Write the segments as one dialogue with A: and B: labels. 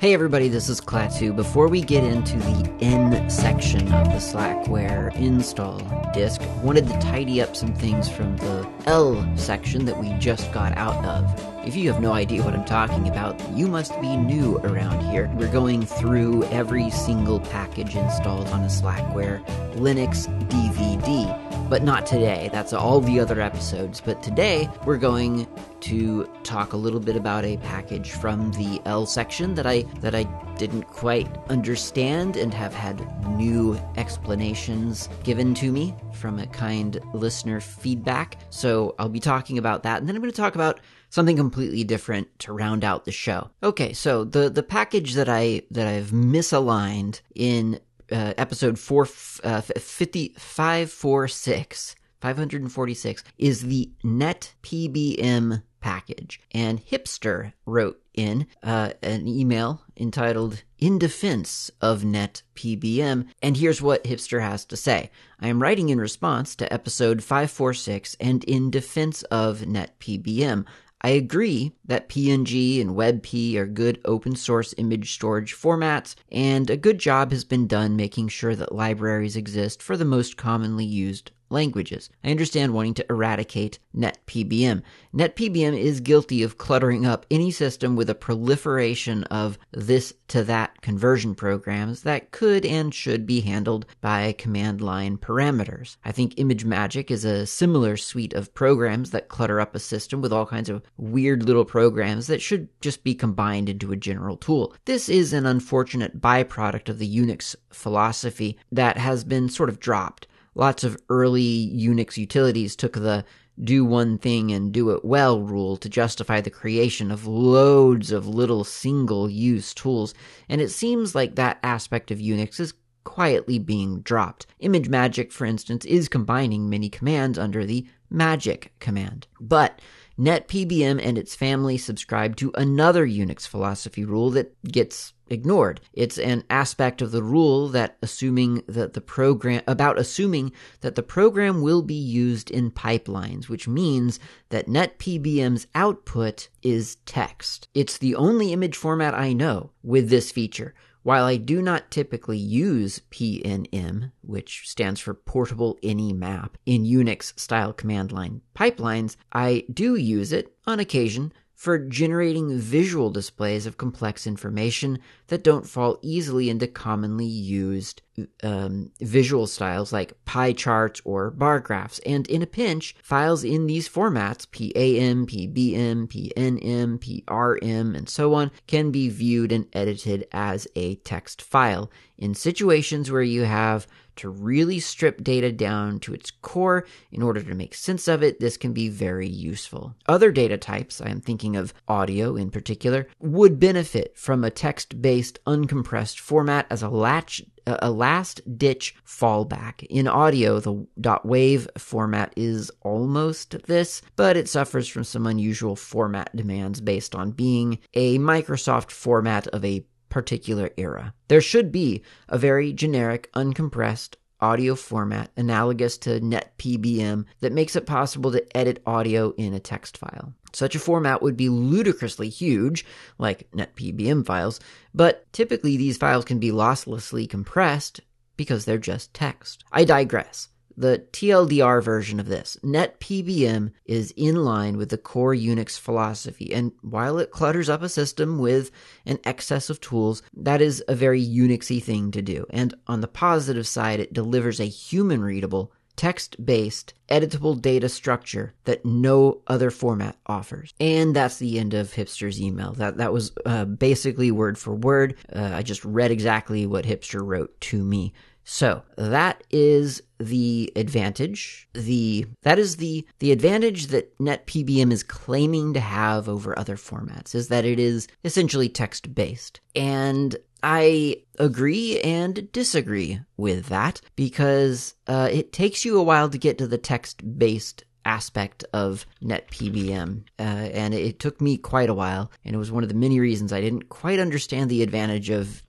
A: Hey everybody, this is Klaatu. Before we get into the N section of the Slackware install disk, wanted to tidy up some things from the L section that we just got out of. If you have no idea what I'm talking about, you must be new around here. We're going through every single package installed on a Slackware Linux DVD, but not today. That's all the other episodes. But today, we're going to talk a little bit about a package from the L section that I that I didn't quite understand and have had new explanations given to me from a kind listener feedback. So I'll be talking about that and then I'm going to talk about something completely different to round out the show. Okay, so the the package that I that I've misaligned in uh, episode 4 uh, 5546 546 is the net PBM package. And Hipster wrote in uh, an email entitled In Defense of Net PBM. And here's what Hipster has to say I am writing in response to episode 546 and in defense of NetPBM. I agree that PNG and WebP are good open source image storage formats, and a good job has been done making sure that libraries exist for the most commonly used languages. I understand wanting to eradicate NetPBM. NetPBM is guilty of cluttering up any system with a proliferation of this to that conversion programs that could and should be handled by command line parameters. I think ImageMagick is a similar suite of programs that clutter up a system with all kinds of weird little programs that should just be combined into a general tool. This is an unfortunate byproduct of the Unix philosophy that has been sort of dropped lots of early Unix utilities took the do one thing and do it well rule to justify the creation of loads of little single use tools, and it seems like that aspect of Unix is quietly being dropped. ImageMagick, for instance, is combining many commands under the magick command. But NetPBM and its family subscribe to another Unix philosophy rule that gets ignored. It's an aspect of the rule that assuming that the program about assuming that the program will be used in pipelines, which means that NetPBM's output is text. It's the only image format I know with this feature. While I do not typically use PNM, which stands for Portable Any Map, in Unix style command line pipelines, I do use it on occasion for generating visual displays of complex information that don't fall easily into commonly used um, visual styles like pie charts or bar graphs. And in a pinch, files in these formats, PAM, PBM, PNM, PRM, and so on, can be viewed and edited as a text file. In situations where you have to really strip data down to its core in order to make sense of it, this can be very useful. Other data types, I am thinking of audio in particular, would benefit from a text based uncompressed format as a latch a last ditch fallback. In audio, the .wav format is almost this, but it suffers from some unusual format demands based on being a Microsoft format of a particular era. There should be a very generic, uncompressed audio format analogous to NetPBM that makes it possible to edit audio in a text file. Such a format would be ludicrously huge, like NetPBM files, but typically these files can be losslessly compressed because they're just text. I digress the TLDR version of this. NetPBM is in line with the core Unix philosophy, and while it clutters up a system with an excess of tools, that is a very Unixy thing to do. And on the positive side, it delivers a human readable, text based, editable data structure that no other format offers. And that's the end of Hipster's email. That, that was uh, basically word for word. Uh, I just read exactly what Hipster wrote to me. So that is the advantage. The that is the the advantage that NetPBM is claiming to have over other formats is that it is essentially text based. And I agree and disagree with that because uh, it takes you a while to get to the text based aspect of NetPBM, uh, and it took me quite a while, and it was one of the many reasons I didn't quite understand the advantage of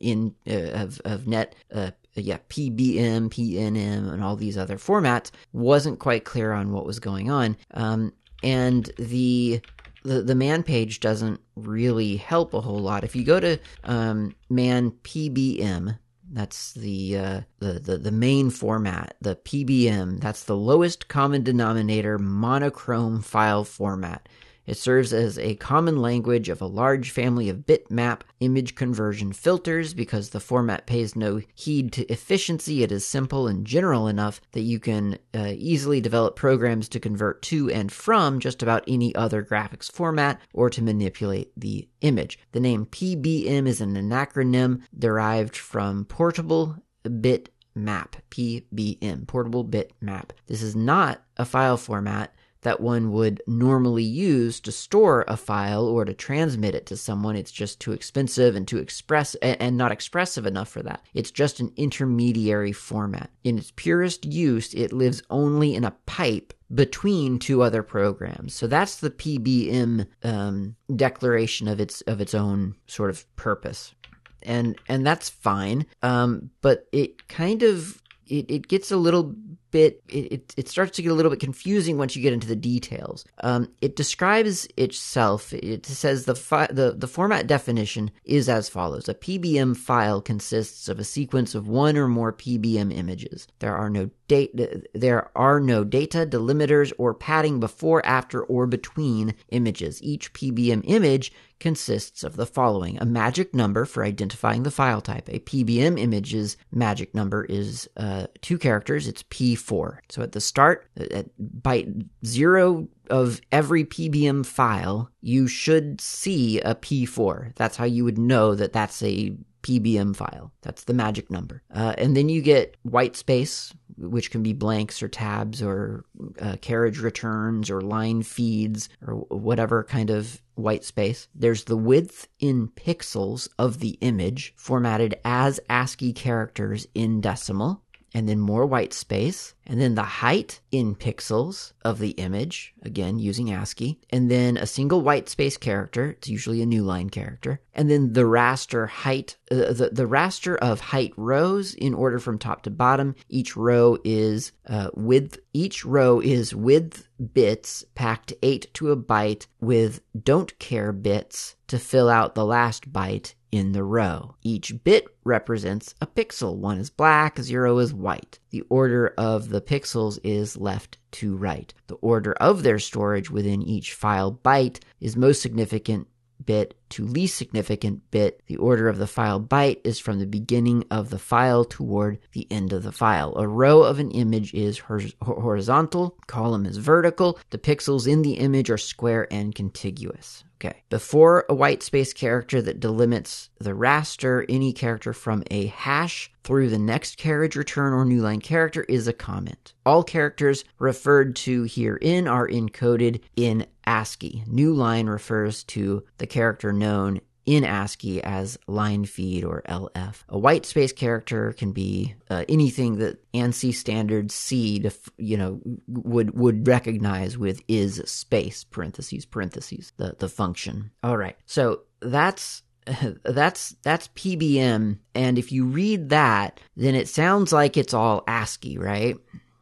A: in uh, of of Net. Uh, yeah, PBM, PNM, and all these other formats wasn't quite clear on what was going on. Um, and the the, the man page doesn't really help a whole lot. If you go to um, man PBM, that's the, uh, the, the the main format, the PBM. That's the lowest common denominator monochrome file format. It serves as a common language of a large family of bitmap image conversion filters because the format pays no heed to efficiency. It is simple and general enough that you can uh, easily develop programs to convert to and from just about any other graphics format or to manipulate the image. The name PBM is an acronym derived from Portable Bit Map, PBM, Portable Bit Map. This is not a file format that one would normally use to store a file or to transmit it to someone. It's just too expensive and too express and not expressive enough for that. It's just an intermediary format. In its purest use, it lives only in a pipe between two other programs. So that's the PBM um, declaration of its of its own sort of purpose, and and that's fine. Um, but it kind of it, it gets a little bit it, it starts to get a little bit confusing once you get into the details. Um, it describes itself it says the, fi- the the format definition is as follows. A pbm file consists of a sequence of one or more pbm images. There are no data there are no data delimiters or padding before after or between images. Each pbm image consists of the following. A magic number for identifying the file type. A PBM image's magic number is uh, two characters, it's P4. So at the start, at byte zero of every PBM file, you should see a P4. That's how you would know that that's a PBM file. That's the magic number. Uh, and then you get white space, which can be blanks or tabs or uh, carriage returns or line feeds or whatever kind of white space. There's the width in pixels of the image formatted as ASCII characters in decimal and then more white space, and then the height in pixels of the image, again using ASCII, and then a single white space character, it's usually a new line character, and then the raster height, uh, the, the raster of height rows in order from top to bottom. Each row is uh, width, each row is width bits packed 8 to a byte with don't care bits to fill out the last byte in the row. Each bit represents a pixel. One is black, zero is white. The order of the pixels is left to right. The order of their storage within each file byte is most significant bit to least significant bit. The order of the file byte is from the beginning of the file toward the end of the file. A row of an image is horizontal, column is vertical. The pixels in the image are square and contiguous. Okay. Before a white space character that delimits the raster, any character from a hash through the next carriage return or new line character is a comment. All characters referred to herein are encoded in ASCII. New line refers to the character known in ASCII as line feed or LF. A white space character can be uh, anything that ANSI standard C you know would would recognize with is space parentheses parentheses the the function. All right. So that's that's that's PBM and if you read that then it sounds like it's all ASCII, right?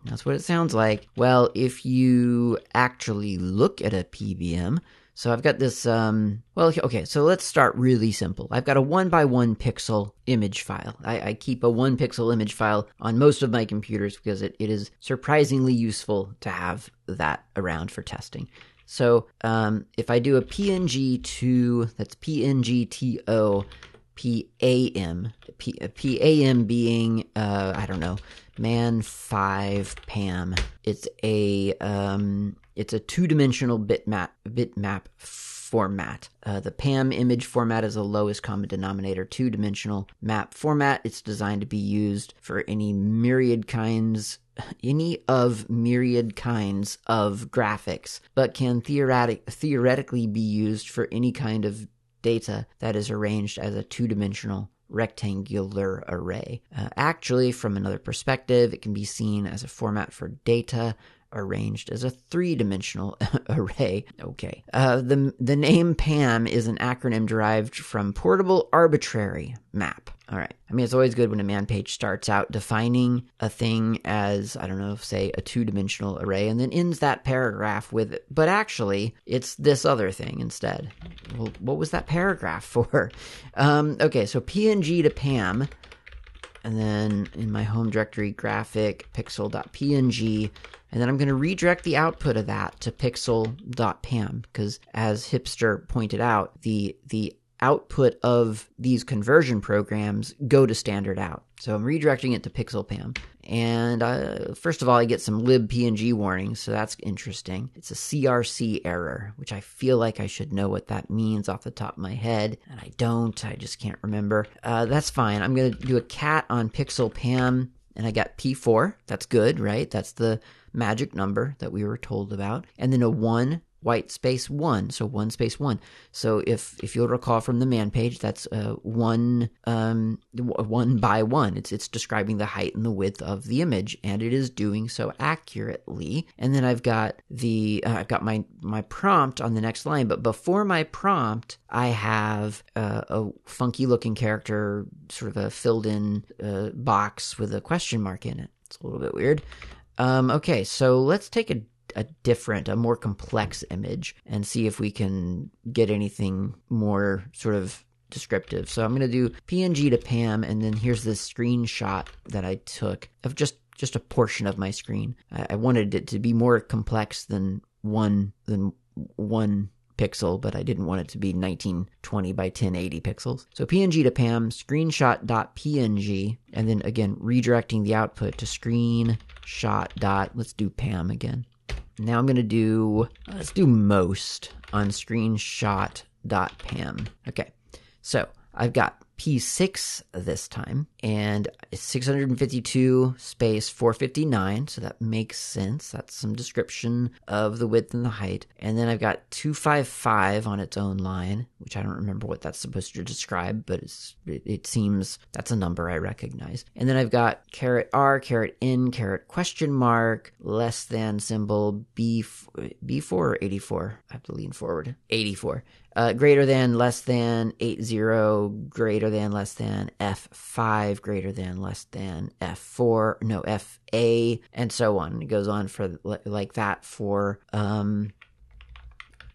A: That's what it sounds like. Well, if you actually look at a PBM, so I've got this, um, well, okay, so let's start really simple. I've got a one by one pixel image file. I, I, keep a one pixel image file on most of my computers because it, it is surprisingly useful to have that around for testing. So um, if I do a PNG to, that's PNG PNGTO PAM, PAM being, uh, I don't know, man 5 PAM. It's a, um, it's a two-dimensional bitmap bitmap format. Uh, the PAM image format is the lowest common denominator two-dimensional map format. It's designed to be used for any myriad kinds any of myriad kinds of graphics, but can theoretic- theoretically be used for any kind of data that is arranged as a two-dimensional rectangular array. Uh, actually, from another perspective, it can be seen as a format for data arranged as a three-dimensional array. Okay. Uh, the the name PAM is an acronym derived from Portable Arbitrary Map. All right. I mean, it's always good when a man page starts out defining a thing as, I don't know, say a two dimensional array and then ends that paragraph with, it. but actually, it's this other thing instead. Well, what was that paragraph for? Um, okay, so PNG to PAM, and then in my home directory, graphic pixel.png, and then I'm going to redirect the output of that to pixel.pam because as Hipster pointed out, the the output of these conversion programs go to standard out. So I'm redirecting it to PixelPam. And uh, first of all, I get some libpng warnings, so that's interesting. It's a CRC error, which I feel like I should know what that means off the top of my head, and I don't. I just can't remember. Uh, that's fine. I'm going to do a cat on pixel pam, and I got P4. That's good, right? That's the magic number that we were told about. And then a 1 white space one so one space one. So if if you'll recall from the man page that's uh, one um one by one. It's it's describing the height and the width of the image and it is doing so accurately. And then i've got the uh, i've got my my prompt on the next line but before my prompt i have uh, a funky looking character sort of a filled in uh, box with a question mark in it. It's a little bit weird. Um, okay so let's take a a different, a more complex image and see if we can get anything more sort of descriptive. So I'm going to do PNG to Pam, and then here's this screenshot that I took of just just a portion of my screen. I, I wanted it to be more complex than one than one pixel, but I didn't want it to be 1920 by 1080 pixels. So PNG to PAM, screenshot.png, and then again redirecting the output to screenshot dot. Let's do PAM again. Now I'm going to do, let's do most on screenshot.pam. Okay, so I've got P6 this time, and 652 space 459, so that makes sense. That's some description of the width and the height. And then I've got 255 on its own line, which I don't remember what that's supposed to describe, but it's, it, it seems that's a number I recognize. And then I've got caret R, caret N, caret question mark, less than symbol B, B4 or 84. I have to lean forward. 84 uh, greater than, less than, 80, greater than, less than, F5, greater than, less than, F4, no, FA, and so on. It goes on for like that for um,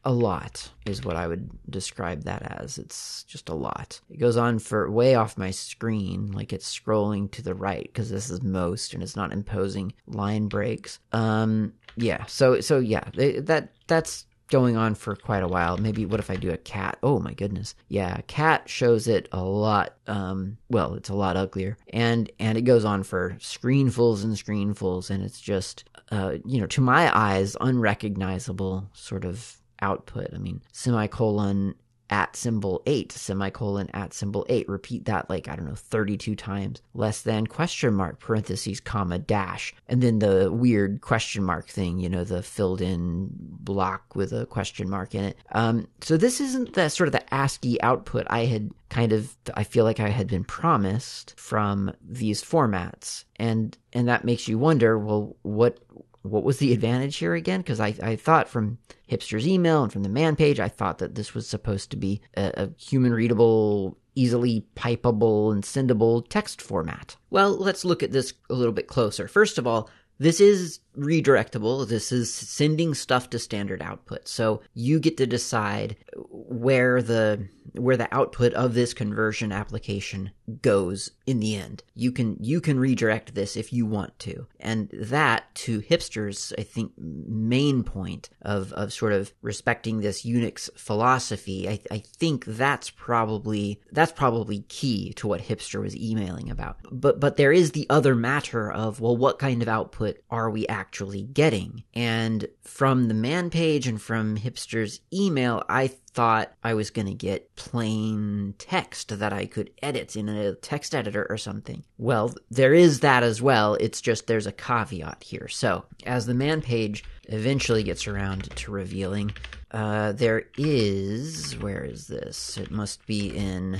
A: a lot, is what I would describe that as. It's just a lot. It goes on for way off my screen, like it's scrolling to the right, because this is most and it's not imposing line breaks. Um, yeah, so, so yeah, that, that's going on for quite a while. Maybe what if I do a cat? Oh my goodness. Yeah, cat shows it a lot um well, it's a lot uglier. And and it goes on for screenfuls and screenfuls and it's just uh you know, to my eyes unrecognizable sort of output. I mean, semicolon at symbol 8 semicolon at symbol 8 repeat that like i don't know 32 times. Less than question mark parentheses comma dash. And then the weird question mark thing you know the filled in block with a question mark in it. Um, so this isn't the sort of the ascii output i had kind of i feel like i had been promised from these formats. And and that makes you wonder well what what was the advantage here again? Because I, I thought from Hipster's email and from the man page, I thought that this was supposed to be a, a human readable, easily pipeable, and sendable text format. Well, let's look at this a little bit closer. First of all, this is redirectable. This is sending stuff to standard output. So you get to decide where the where the output of this conversion application goes in the end. You can you can redirect this if you want to. And that to hipsters, I think main point of of sort of respecting this Unix philosophy, I, I think that's probably that's probably key to what hipster was emailing about. But but there is the other matter of well what kind of output are we actually actually getting. And from the man page and from Hipster's email, I thought I was going to get plain text that I could edit in a text editor or something. Well, there is that as well. It's just there's a caveat here. So, as the man page eventually gets around to revealing, uh, there is. Where is this? It must be in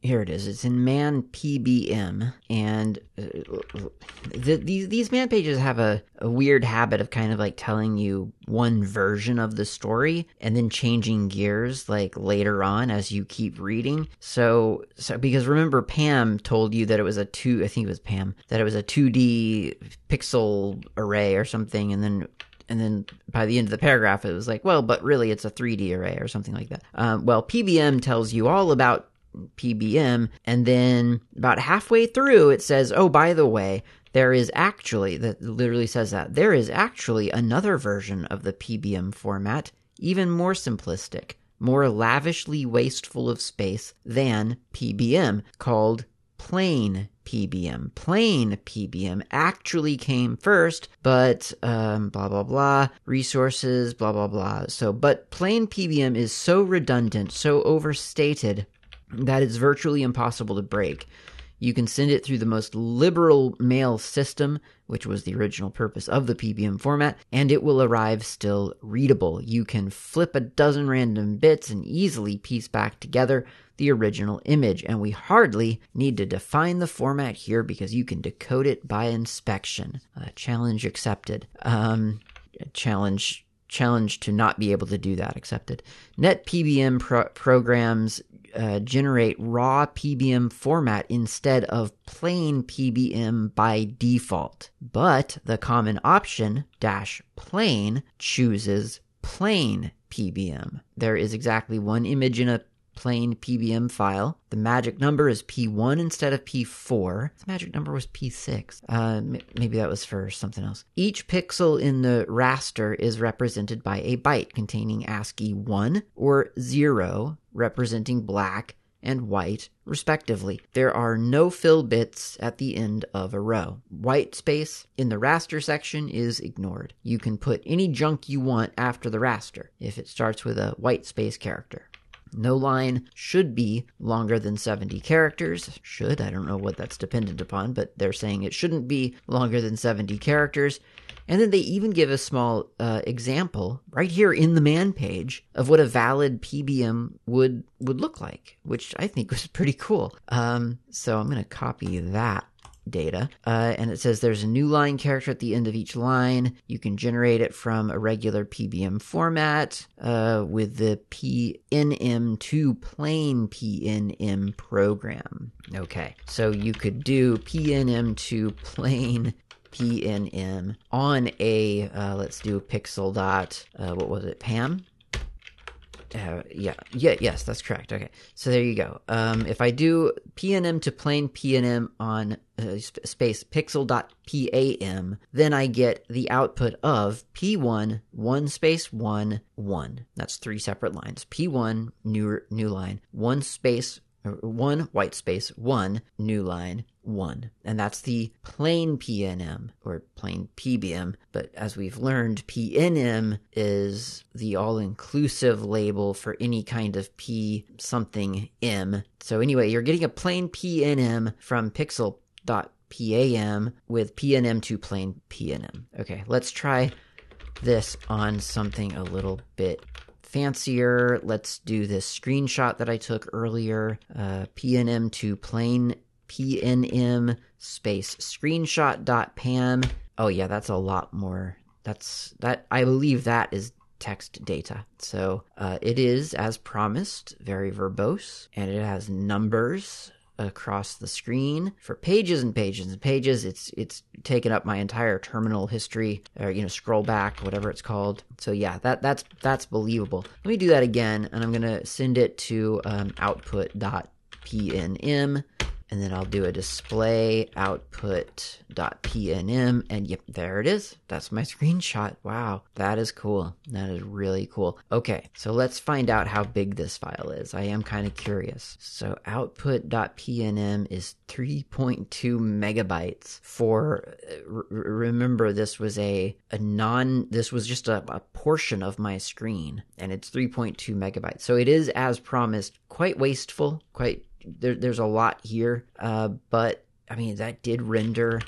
A: here it is. It's in Man PBM, and uh, the, these these man pages have a, a weird habit of kind of like telling you one version of the story and then changing gears like later on as you keep reading. So, so because remember Pam told you that it was a two, I think it was Pam, that it was a 2D pixel array or something, and then and then by the end of the paragraph it was like well but really it's a 3d array or something like that um, well pbm tells you all about pbm and then about halfway through it says oh by the way there is actually that literally says that there is actually another version of the pbm format even more simplistic more lavishly wasteful of space than pbm called plain PBM. Plain PBM actually came first, but um, blah, blah, blah, resources, blah, blah, blah. So, but plain PBM is so redundant, so overstated, that it's virtually impossible to break. You can send it through the most liberal mail system, which was the original purpose of the PBM format, and it will arrive still readable. You can flip a dozen random bits and easily piece back together the original image, and we hardly need to define the format here because you can decode it by inspection. Uh, challenge accepted. Um, challenge challenge to not be able to do that accepted. NetPBM pro- programs uh, generate raw PBM format instead of plain PBM by default. But the common option dash plain chooses plain PBM. There is exactly one image in a plain PBM file. The magic number is P1 instead of P4. The magic number was P6. Uh, maybe that was for something else. Each pixel in the raster is represented by a byte containing ASCII 1 or 0, representing black and white, respectively. There are no fill bits at the end of a row. White space in the raster section is ignored. You can put any junk you want after the raster if it starts with a white space character. No line should be longer than 70 characters. Should, I don't know what that's dependent upon, but they're saying it shouldn't be longer than 70 characters. And then they even give a small uh, example right here in the man page of what a valid PBM would would look like, which I think was pretty cool. Um, so I'm going to copy that data. Uh, and it says there's a new line character at the end of each line. You can generate it from a regular PBM format uh, with the PNM2 plain PNM program. Okay, so you could do PNM2 plain PNM on a, uh, let's do pixel dot, uh, what was it, PAM? Uh, yeah, yeah, yes, that's correct. Okay, so there you go. Um, if I do PNM to plain PNM on uh, space pixel.pam, then I get the output of P1 one space one one. That's three separate lines. P1 new new line one space one white space one new line 1. And that's the plain PNM or plain PBM. But as we've learned, PNM is the all inclusive label for any kind of P something M. So, anyway, you're getting a plain PNM from pixel.pam with PNM to plain PNM. Okay, let's try this on something a little bit fancier. Let's do this screenshot that I took earlier. Uh, PNM to plain pnm space screenshot.pam. Oh yeah, that's a lot more. That's that I believe that is text data. So uh, it is, as promised, very verbose, and it has numbers across the screen for pages and pages and pages. It's it's taken up my entire terminal history, or you know, scroll back, whatever it's called. So yeah, that that's that's believable. Let me do that again, and I'm gonna send it to um, output.pnm and then I'll do a display output.pnm and yep, there it is. That's my screenshot. Wow, that is cool. That is really cool. Okay, so let's find out how big this file is. I am kind of curious. So output.pnm is 3.2 megabytes for r- remember this was a a non this was just a, a portion of my screen and it's 3.2 megabytes. So it is as promised quite wasteful, quite there, there's a lot here, uh, but I mean that did render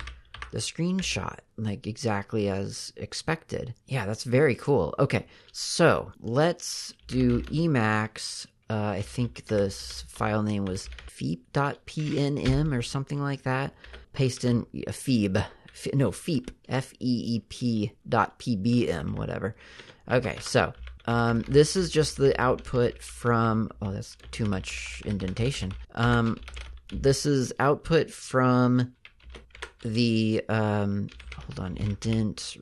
A: the screenshot like exactly as expected. Yeah, that's very cool. Okay, so let's do Emacs Uh, I think the file name was feep.pnm or something like that. Paste in a feeb. F- no, feep. F E E P dot pbm, whatever. Okay, so um, this is just the output from. Oh, that's too much indentation. Um, this is output from the um, hold on indent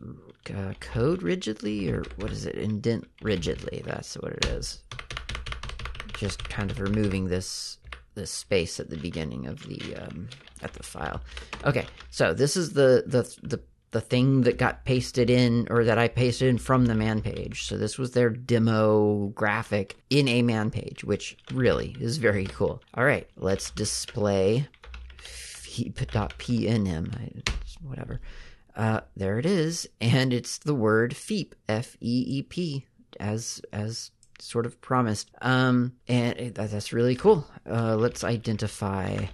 A: uh, code rigidly or what is it indent rigidly that's what it is just kind of removing this this space at the beginning of the um, at the file okay so this is the the the the thing that got pasted in or that I pasted in from the man page. So this was their demo graphic in a man page, which really is very cool. All right, let's display feep.pnm, whatever. Uh, there it is, and it's the word feep, F E E P, as as sort of promised. Um, and it, that's really cool. Uh, let's identify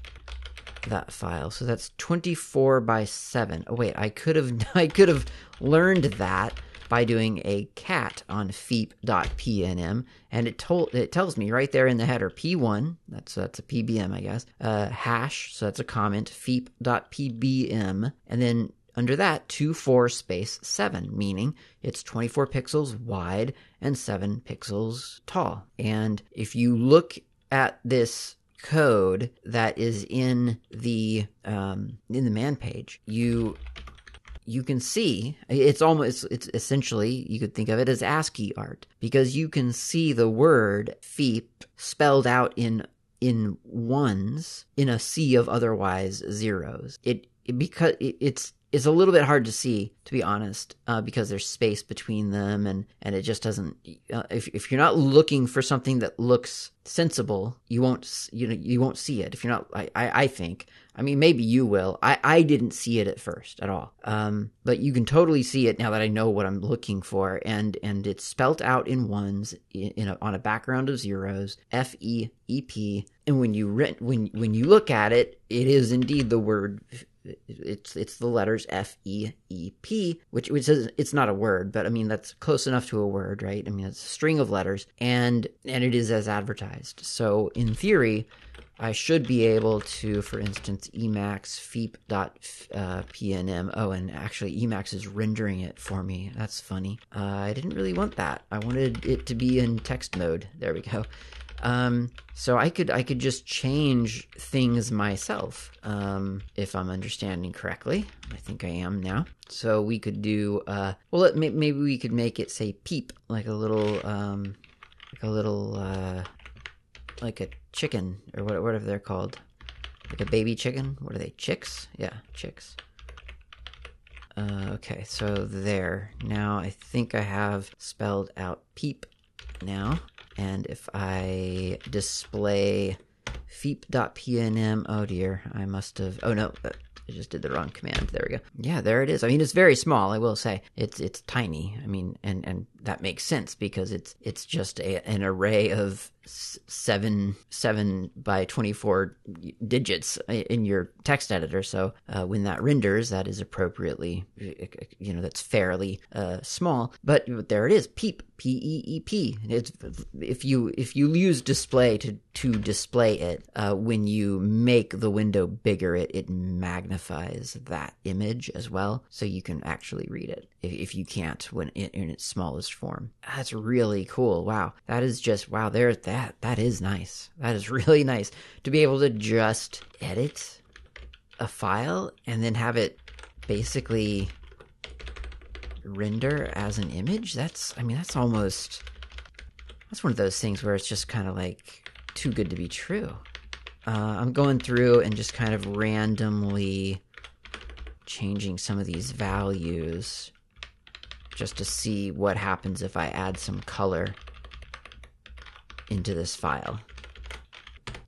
A: that file. So that's 24 by 7. Oh wait, I could have I could have learned that by doing a cat on feep.pnm and it told it tells me right there in the header p1 that's that's a pbm i guess uh, hash so that's a comment feep.pbm and then under that 24 space 7 meaning it's 24 pixels wide and 7 pixels tall and if you look at this code that is in the um, in the man page you you can see it's almost it's essentially you could think of it as ASCII art because you can see the word feep spelled out in in ones in a sea of otherwise zeros. It, it because it, it's it's a little bit hard to see to be honest uh, because there's space between them and and it just doesn't uh, if if you're not looking for something that looks sensible you won't you know you won't see it if you're not I I, I think I mean, maybe you will. I, I didn't see it at first at all. Um, but you can totally see it now that I know what I'm looking for, and and it's spelt out in ones in, in a, on a background of zeros, F E E P. And when you re- when when you look at it, it is indeed the word. It's it's the letters F E E P, which which is it's not a word, but I mean that's close enough to a word, right? I mean it's a string of letters, and and it is as advertised. So in theory. I should be able to, for instance, Emacs feep.pnm. Oh, and actually, Emacs is rendering it for me. That's funny. Uh, I didn't really want that. I wanted it to be in text mode. There we go. Um, so I could I could just change things myself um, if I'm understanding correctly. I think I am now. So we could do uh, well. May- maybe we could make it say peep, like a little um, like a little. Uh, like a chicken or what, whatever they're called, like a baby chicken. What are they? Chicks? Yeah, chicks. Uh, okay, so there. Now I think I have spelled out peep now, and if I display feep.pnm, oh dear, I must have. Oh no. uh, I just did the wrong command. There we go. Yeah, there it is. I mean, it's very small. I will say it's it's tiny. I mean, and and that makes sense because it's it's just a, an array of seven seven by twenty four digits in your text editor. So uh, when that renders, that is appropriately, you know, that's fairly uh, small. But there it is. Peep. P E E P. It's if you if you use display to to display it, uh, when you make the window bigger, it it magnifies that image as well, so you can actually read it if, if you can't when in, in its smallest form. That's really cool. Wow, that is just wow. There, that that is nice. That is really nice to be able to just edit a file and then have it basically render as an image? That's i mean that's almost that's one of those things where it's just kind of like too good to be true. Uh, i'm going through and just kind of randomly changing some of these values just to see what happens if i add some color into this file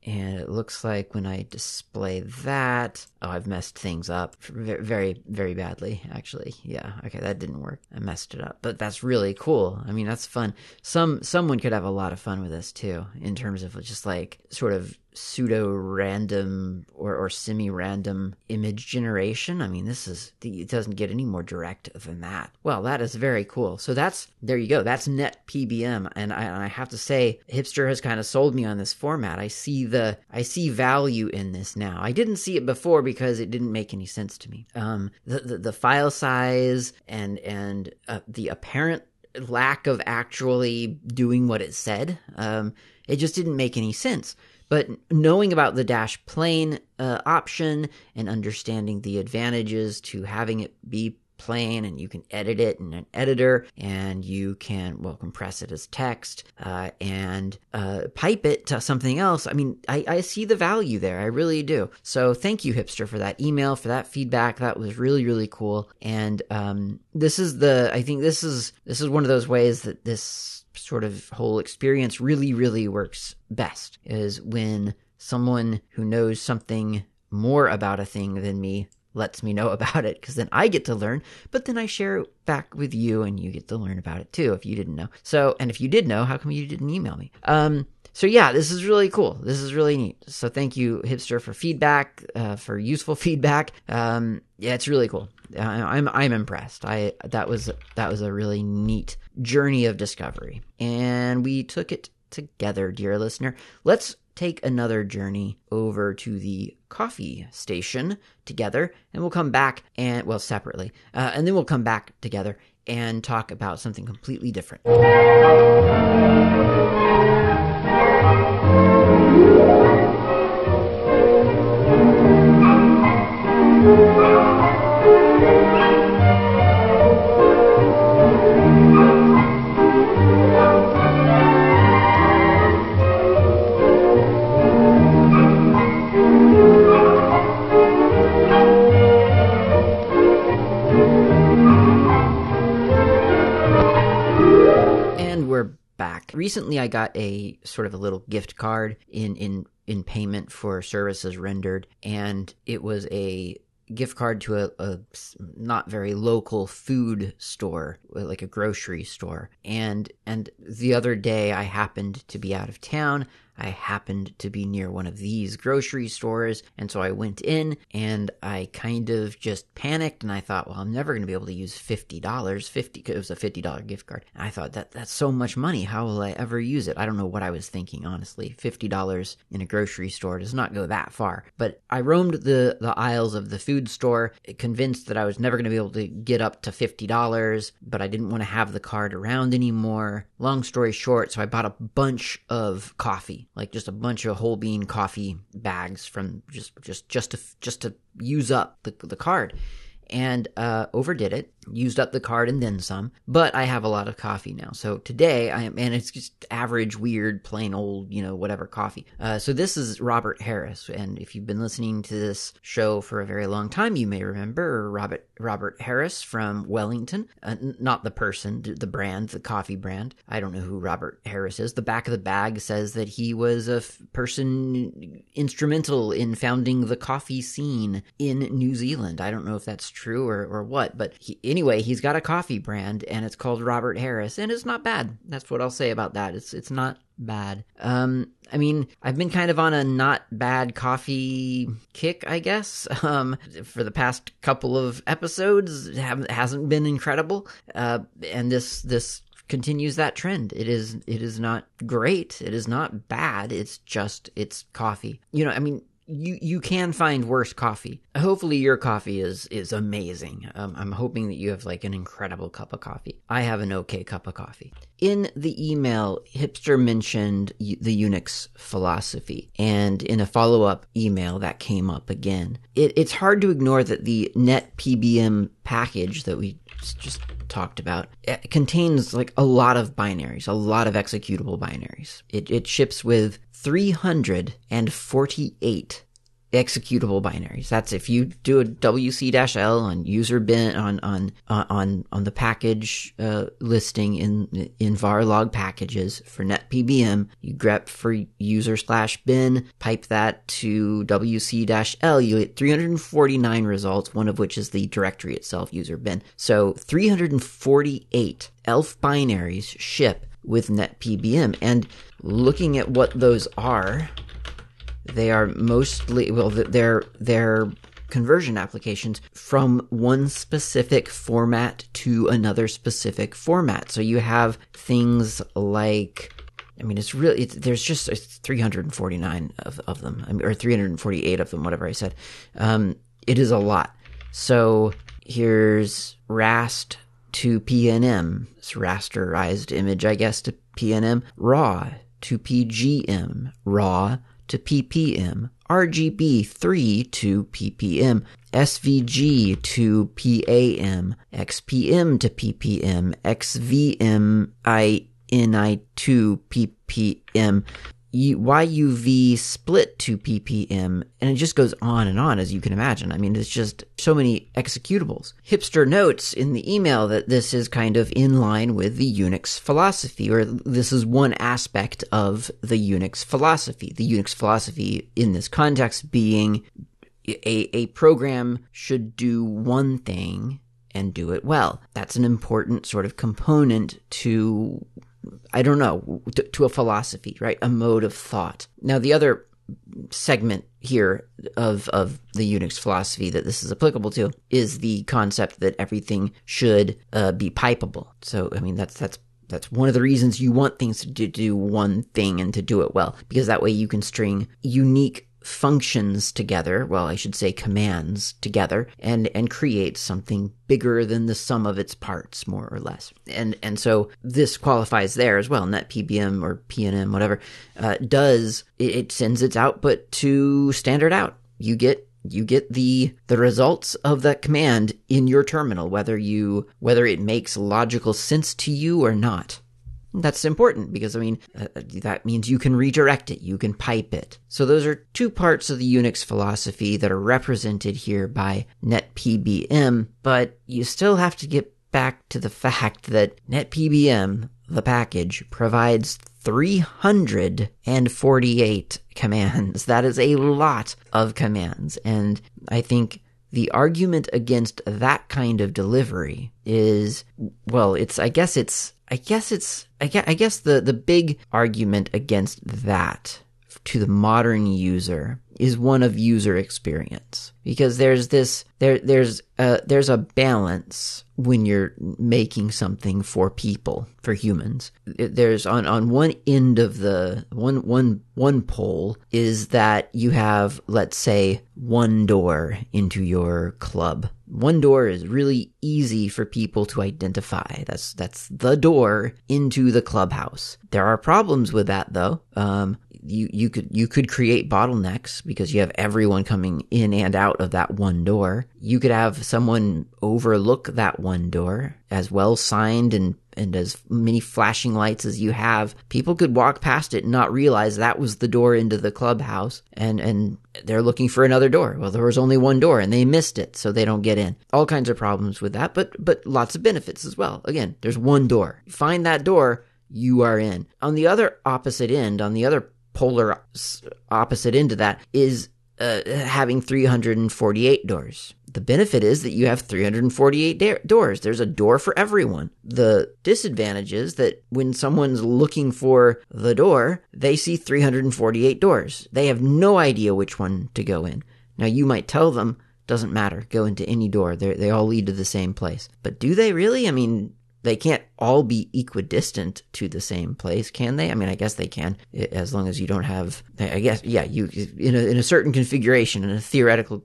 A: and it looks like when I display that, oh, I've messed things up very, very, badly, actually. Yeah, okay, that didn't work. I messed it up, but that's really cool. I mean, that's fun. Some someone could have a lot of fun with this too, in terms of just like sort of pseudo random or, or semi random image generation. I mean, this is, it doesn't get any more direct than that. Well, that is very cool. So that's, there you go. That's NetPBM. And I, and I have to say, Hipster has kind of sold me on this format. I see the, I see value in this now. I didn't see it before because it didn't make any sense to me. Um, the, the, the file size and, and uh, the apparent lack of actually doing what it said. Um, it just didn't make any sense. But knowing about the dash plain uh, option and understanding the advantages to having it be plain and you can edit it in an editor and you can well compress it as text uh, and uh, pipe it to something else. I mean I, I, see the value there. I really do. So thank you hipster for that email for that feedback. That was really really cool. And um, this is the i think this is this is one of those ways that this sort of whole experience really, really works best is when someone who knows something more about a thing than me lets me know about it because then I get to learn, but then I share it back with you and you get to learn about it too if you didn't know. So, and if you did know, how come you didn't email me? Um, so yeah, this is really cool. This is really neat. So thank you, Hipster, for feedback, uh, for useful feedback. Um, yeah, it's really cool. I'm I'm impressed. I that was that was a really neat journey of discovery, and we took it together, dear listener. Let's take another journey over to the coffee station together, and we'll come back and well separately, uh, and then we'll come back together and talk about something completely different. Recently I got a sort of a little gift card in in in payment for services rendered, and it was a gift card to a, a, not very local food store like a grocery store. And and the other day i happened to be out of town I happened to be near one of these grocery stores, and so I went in and I kind of just panicked and I thought, well, I'm never going to be able to use $50. 50 it was a $50 gift card. And I thought that that's so much money. How will I ever use it? I don't know what I was thinking, honestly. $50 in a grocery store does not go that far. But I roamed the the aisles of the food store, convinced that I was never going to be able to get up to $50, but I didn't want to have the card around anymore. Long story short, so I bought a bunch of coffee like just a bunch of whole bean coffee bags from just just just to just to use up the the card. And uh, overdid it used up the card and then some, but I have a lot of coffee now. So today I am, and it's just average, weird, plain old, you know, whatever coffee. Uh, so this is Robert Harris, and if you've been listening to this show for a very long time, you may remember Robert Robert Harris from Wellington, uh, not the person, the brand, the coffee brand. I don't know who Robert Harris is. The back of the bag says that he was a f- person instrumental in founding the coffee scene in New Zealand. I don't know if that's true or, or what, but he, anyway, he's got a coffee brand and it's called Robert Harris, and it's not bad. That's what I'll say about that. It's it's not bad. Um, I mean, I've been kind of on a not bad coffee kick, I guess. Um, for the past couple of episodes, have, hasn't been incredible. Uh, and this this continues that trend. It is it is not great. It is not bad. It's just it's coffee. You know, I mean, you you can find worse coffee. Hopefully your coffee is is amazing. Um, I'm hoping that you have like an incredible cup of coffee. I have an okay cup of coffee. In the email, Hipster mentioned the Unix philosophy, and in a follow up email that came up again. It, it's hard to ignore that the NetPBM package that we just talked about it contains like a lot of binaries, a lot of executable binaries. It, it ships with 348 executable binaries. That's if you do a wc-l on user bin on on on on the package uh, listing in in var log packages for netpbm, you grep for user slash bin, pipe that to wc-l, you get 349 results, one of which is the directory itself, user bin. So 348 ELF binaries ship with NetPBM. And looking at what those are, They are mostly well, they're they're conversion applications from one specific format to another specific format. So you have things like I mean, it's really it's, there's just 349 of, of them, or 348 of them, whatever I said. Um, it is a lot. So here's rast to PNM, it's rasterized image, I guess, to PNM, RAW to PGM, RAW to PPM, RGB3 to PPM, SVG to PAM, XPM to PPM, XVMI to PPM, YUV split to ppm, and it just goes on and on, as you can imagine. I mean, it's just so many executables. Hipster notes in the email that this is kind of in line with the Unix philosophy, or this is one aspect of the Unix philosophy. The Unix philosophy in this context being a, a program should do one thing and do it well. That's an important sort of component to I don't know, to, to, a philosophy, right? A mode of thought. Now, the other segment here of, of the Unix philosophy that this is applicable to is the concept that everything should uh, be pipeable. So, I mean, that's, that's that's one of the reasons you want things to do one thing and to do it well, because that way you can string unique functions together, well, I should say commands together, and, and create something bigger than the sum of its parts, more or less. And, and so this qualifies there as well. NetPBM or PNM, whatever, uh, does, it, it sends its output to standard out. You get you get the the results of that command in your terminal whether you whether it makes logical sense to you or not that's important because, I mean, uh, that means you can redirect it, you can pipe it. So, those are two parts of the Unix philosophy that are represented here by NetPBM, but you still have to get back to the fact that NetPBM, the package, provides 348 commands. That is a lot of commands. And I think the argument against that kind of delivery is, well, it's, I guess it's I guess it's I guess, I guess the the big argument against that to the modern user is one of user experience. Because there's this there there's a there's a balance when you're making something for people for humans. There's on on one end of the one one one pole is that you have let's say one door into your club one door is really easy for people to identify. That's that's the door into the clubhouse. There are problems with that though. Um, you you could you could create bottlenecks because you have everyone coming in and out of that one door. You could have someone overlook that one door as well signed and and as many flashing lights as you have. People could walk past it and not realize that was the door into the clubhouse and and they're looking for another door. Well, there was only one door and they missed it, so they don't get in. All kinds of problems with that, but but lots of benefits as well. Again, there's one door. Find that door, you are in. On the other opposite end, on the other polar opposite end that is uh, having 348 doors. The benefit is that you have 348 da- doors. There's a door for everyone. The disadvantage is that when someone's looking for the door, they see 348 doors. They have no idea which one to go in. Now, you might tell them, doesn't matter, go into any door. They're, they all lead to the same place. But do they really? I mean, they can't all be equidistant to the same place, can they? I mean, I guess they can, as long as you don't have. I guess, yeah, you in a in a certain configuration, in a theoretical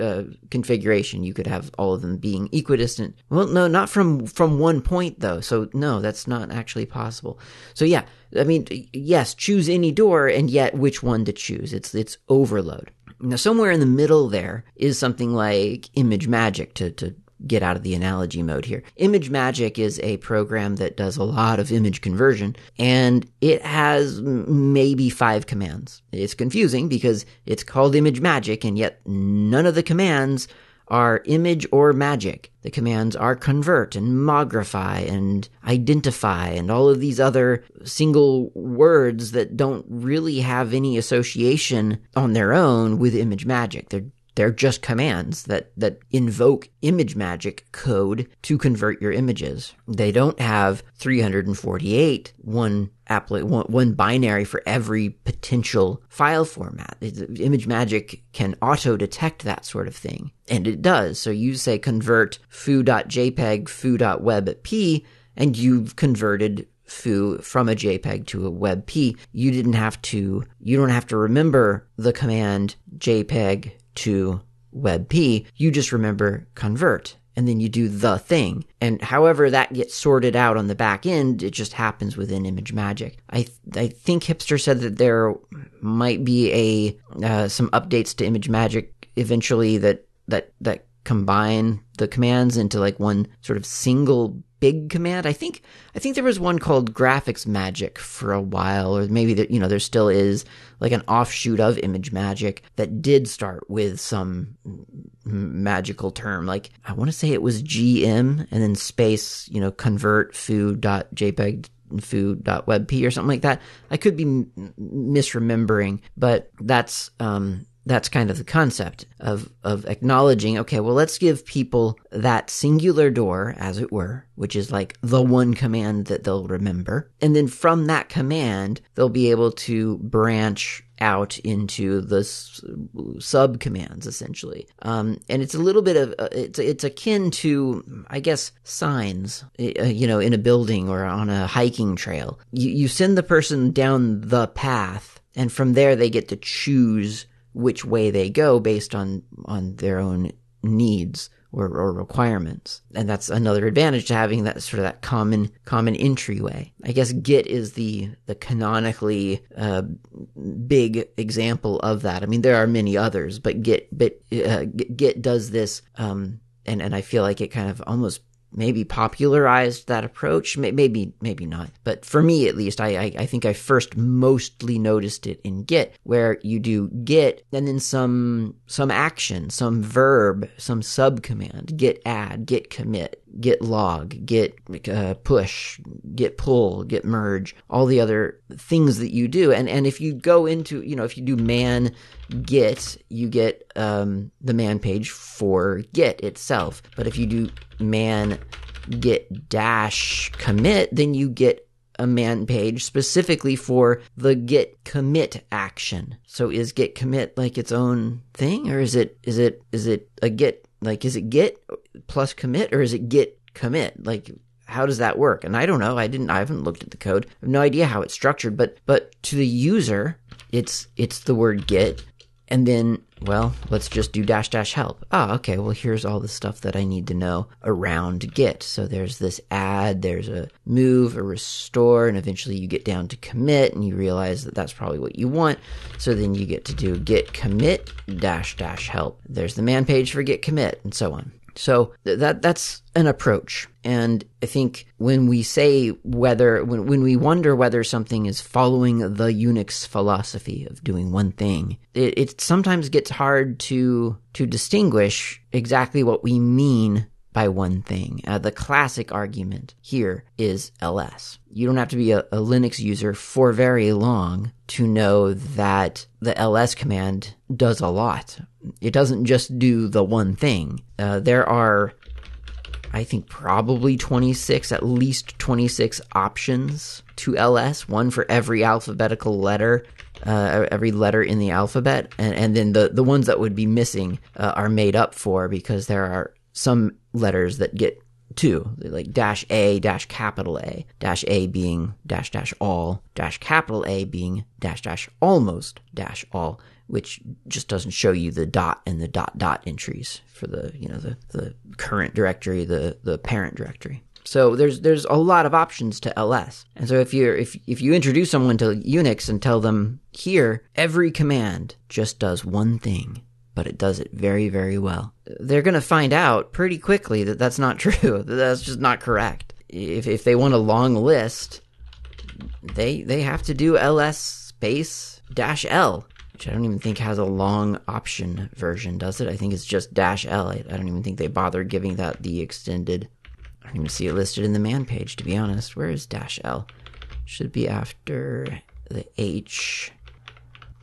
A: uh, configuration, you could have all of them being equidistant. Well, no, not from from one point though. So no, that's not actually possible. So yeah, I mean, yes, choose any door, and yet which one to choose? It's it's overload. Now, somewhere in the middle there is something like ImageMagick to to get out of the analogy mode here. ImageMagick is a program that does a lot of image conversion and it has maybe five commands. It's confusing because it's called ImageMagick, and yet none of the commands are image or magic. The commands are convert and mogrify and identify and all of these other single words that don't really have any association on their own with ImageMagick. They're They're just commands that, that invoke ImageMagick code to convert your images. They don't have 348 one applet one, one binary for every potential file format. ImageMagick can auto detect that sort of thing, and it does. So you say convert foo.jpg foo.webp, and you've converted foo from a JPEG to a WebP. You didn't have to. You don't have to remember the command JPEG to WebP. You just remember convert and then you do the thing. And however that gets sorted out on the back end, it just happens within ImageMagick. I th- I think Hipster said that there might be a uh, some updates to ImageMagick eventually that that that combine the commands into like one sort of single big command. I think I think there was one called GraphicsMagick for a while, or maybe that you know there still is like an offshoot of ImageMagick that did start with some magical term. Like I want to say it was GM and then space, you know, convert foo.jpg foo.webp or something like that. I could be misremembering, but that's um, that's kind of the concept of of acknowledging okay well let's give people that singular door as it were which is like the one command that they'll remember. And then from that command they'll be able to branch out into the sub commands essentially. Um, and it's a little bit of uh, it's it's akin to i guess signs uh, you know in a building or on a hiking trail. You, you send the person down the path and from there they get to choose which way they go based on on their own needs or, or, requirements. And that's another advantage to having that sort of that common common entryway. I guess Git is the the canonically uh, big example of that. I mean, there are many others, but Git but uh, Git does this, um, and and I feel like it kind of almost maybe popularized that approach. Maybe, maybe not. But for me, at least, I, I, I, think I first mostly noticed it in Git, where you do Git and then some some action, some verb, some subcommand, Git add, Git commit, Git log, Git uh, push, Git pull, Git merge, all the other things that you do. And and if you go into, you know, if you do man Git, you get um, the man page for Git itself. But if you do man Git dash commit, then you get a man page specifically for the git commit action. So is git commit like its own thing or is it is it is it a git like is it git plus commit or is it git commit? Like how does that work? And I don't know. I didn't I haven't looked at the code. I have no idea how it's structured, but but to the user, it's it's the word git and then, well, let's just do dash dash help. Ah, okay, well, here's all the stuff that I need to know around Git. So there's this add, there's a move, a restore, and eventually you get down to commit and you realize that that's probably what you want. So then you get to do git commit dash dash help. There's the man page for git commit and so on. So that that's an approach. And I think when we say whether when when we wonder whether something is following the Unix philosophy of doing one thing, it, it sometimes gets hard to to distinguish exactly what we mean by one thing. Uh, the classic argument here is ls. You don't have to be a, a Linux user for very long to know that the ls command does a lot. It doesn't just do the one thing. Uh, there are, I think, probably 26, at least 26 options to ls, one for every alphabetical letter uh, every letter in the alphabet, and, and then the, the ones that would be missing uh, are made up for because there are some letters that get two, like dash A, dash capital A, dash A being dash dash all, dash capital A being dash dash almost dash all, which just doesn't show you the dot and the dot dot entries for the you know the, the current directory, the the parent directory. So there's there's a lot of options to ls. And so if you if if you introduce someone to Unix and tell them here every command just does one thing, but it does it very, very well. They're going to find out pretty quickly that that's not true. that's just not correct. If, if they want a long list, they they have to do ls space dash l, which I don't even think has a long option version, does it? I think it's just dash l. I, I don't even think they bothered giving that the extended. I don't even see it listed in the man page, to be honest. Where is dash l? Should be after the h.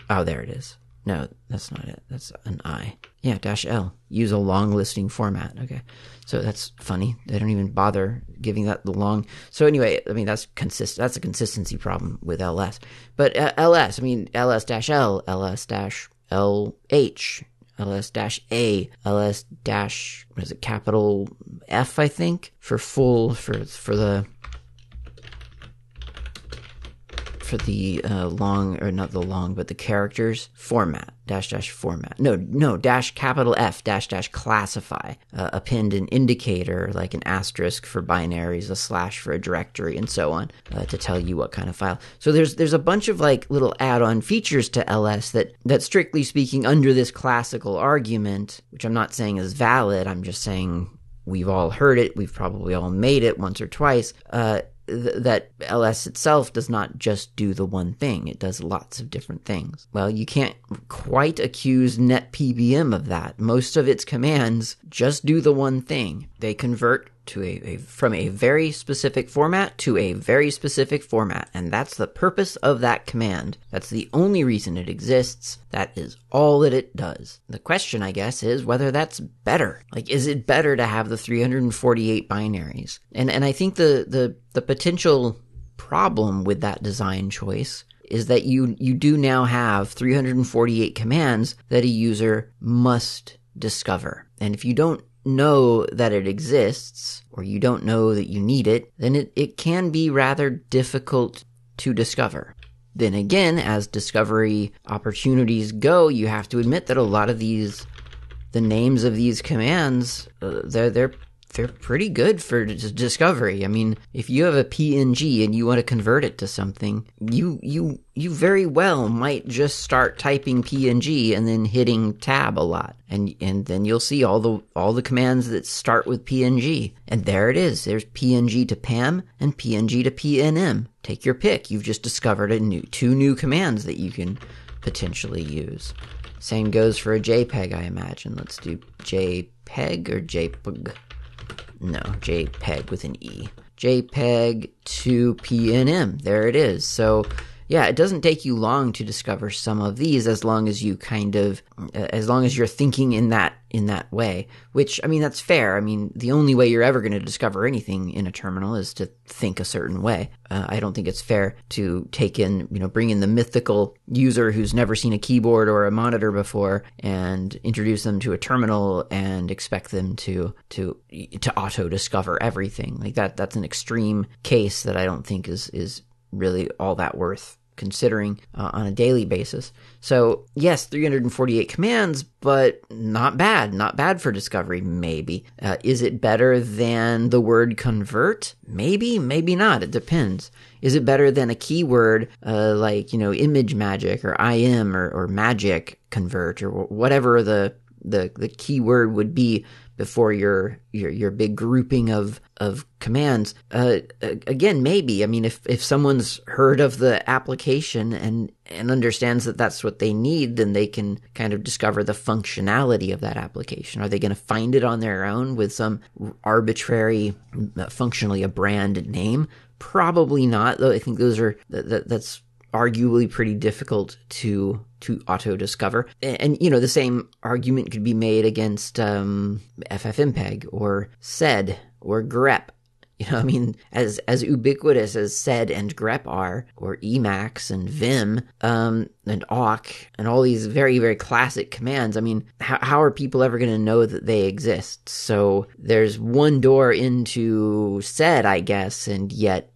A: Oh, there it is. No, that's not it. That's an I. Yeah, dash L. Use a long listing format. Okay. So that's funny. They don't even bother giving that the long. So anyway, I mean that's consist. That's a consistency problem with LS. But uh, LS, I mean LS dash L, LS dash LH, LS dash A, LS dash what is it? Capital F, I think, for full for for the for the uh, long or not the long but the characters format dash dash format. No no dash capital f dash dash classify. Uh, append an indicator like an asterisk for binaries a slash for a directory and so on uh, to tell you what kind of file. So there's there's a bunch of like little add-on features to ls that that strictly speaking under this classical argument which i'm not saying is valid i'm just saying we've all heard it we've probably all made it once or twice uh, th- that LS itself does not just do the one thing, it does lots of different things. Well, you can't quite accuse NetPBM of that. Most of its commands just do the one thing. They convert to a, a, from a very specific format to a very specific format. And that's the purpose of that command. That's the only reason it exists. That is all that it does. The question i guess is whether that's better. Like is it better to have the 348 binaries? And and i think the the the potential problem with that design choice is that you you do now have 348 commands that a user must discover. And if you don't know that it exists or you don't know that you need it, then it, it can be rather difficult to discover. Then again, as discovery opportunities go, you have to admit that a lot of these, the names of these commands, uh, they're, they're they're pretty good for discovery. I mean, if you have a PNG and you want to convert it to something, you you you very well might just start typing PNG and then hitting tab a lot. And and then you'll see all the all the commands that start with PNG. And there it is. There's PNG to PAM and PNG to PNM. Take your pick. You've just discovered a new two new commands that you can potentially use. Same goes for a JPEG, I imagine. Let's do JPEG or JPEG. No, JPEG with an E. JPEG to PNM. There it is. So yeah, it doesn't take you long to discover some of these as long as you kind of as long as you're thinking in that in that way, which I mean that's fair. I mean, the only way you're ever going to discover anything in a terminal is to think a certain way. Uh, I don't think it's fair to take in, you know, bring in the mythical user who's never seen a keyboard or a monitor before and introduce them to a terminal and expect them to to to auto discover everything. Like that that's an extreme case that I don't think is is really all that worth considering uh, on a daily basis. So, yes, 348 commands, but not bad. Not bad for discovery, maybe. Uh, is it better than the word convert? Maybe, maybe not. It depends. Is it better than a keyword uh, like, you know, ImageMagick or IM or, or magic convert or whatever the, the, the keyword would be before your your your big grouping of of commands. Uh, again, maybe. I mean, if if someone's heard of the application and and understands that that's what they need, then they can kind of discover the functionality of that application. Are they going to find it on their own with some arbitrary, uh, functionally a brand name? Probably not. Though I think those are that, that's arguably pretty difficult to to auto discover. And, and, you know, the same argument could be made against um, FFmpeg or SED or grep. You know, I mean, as as ubiquitous as SED and grep are, or Emacs and Vim, um, and awk, and all these very very classic commands. I mean, how how are people ever going to know that they exist? So there's one door into SED, I guess, and yet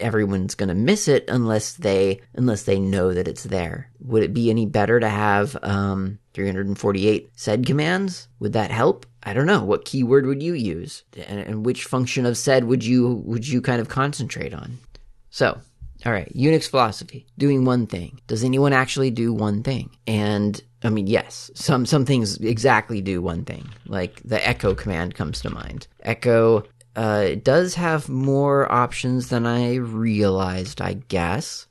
A: everyone's going to miss it unless they unless they know that it's there. Would it be any better to have um, 348 sed commands? Would that help? I don't know. What keyword would you use, and, and which function of sed would you would you kind of concentrate on? So, all right, Unix philosophy, doing one thing. Does anyone actually do one thing? And I mean, yes, some some things exactly do one thing. Like the echo command comes to mind. Echo uh, it does have more options than I realized, I guess.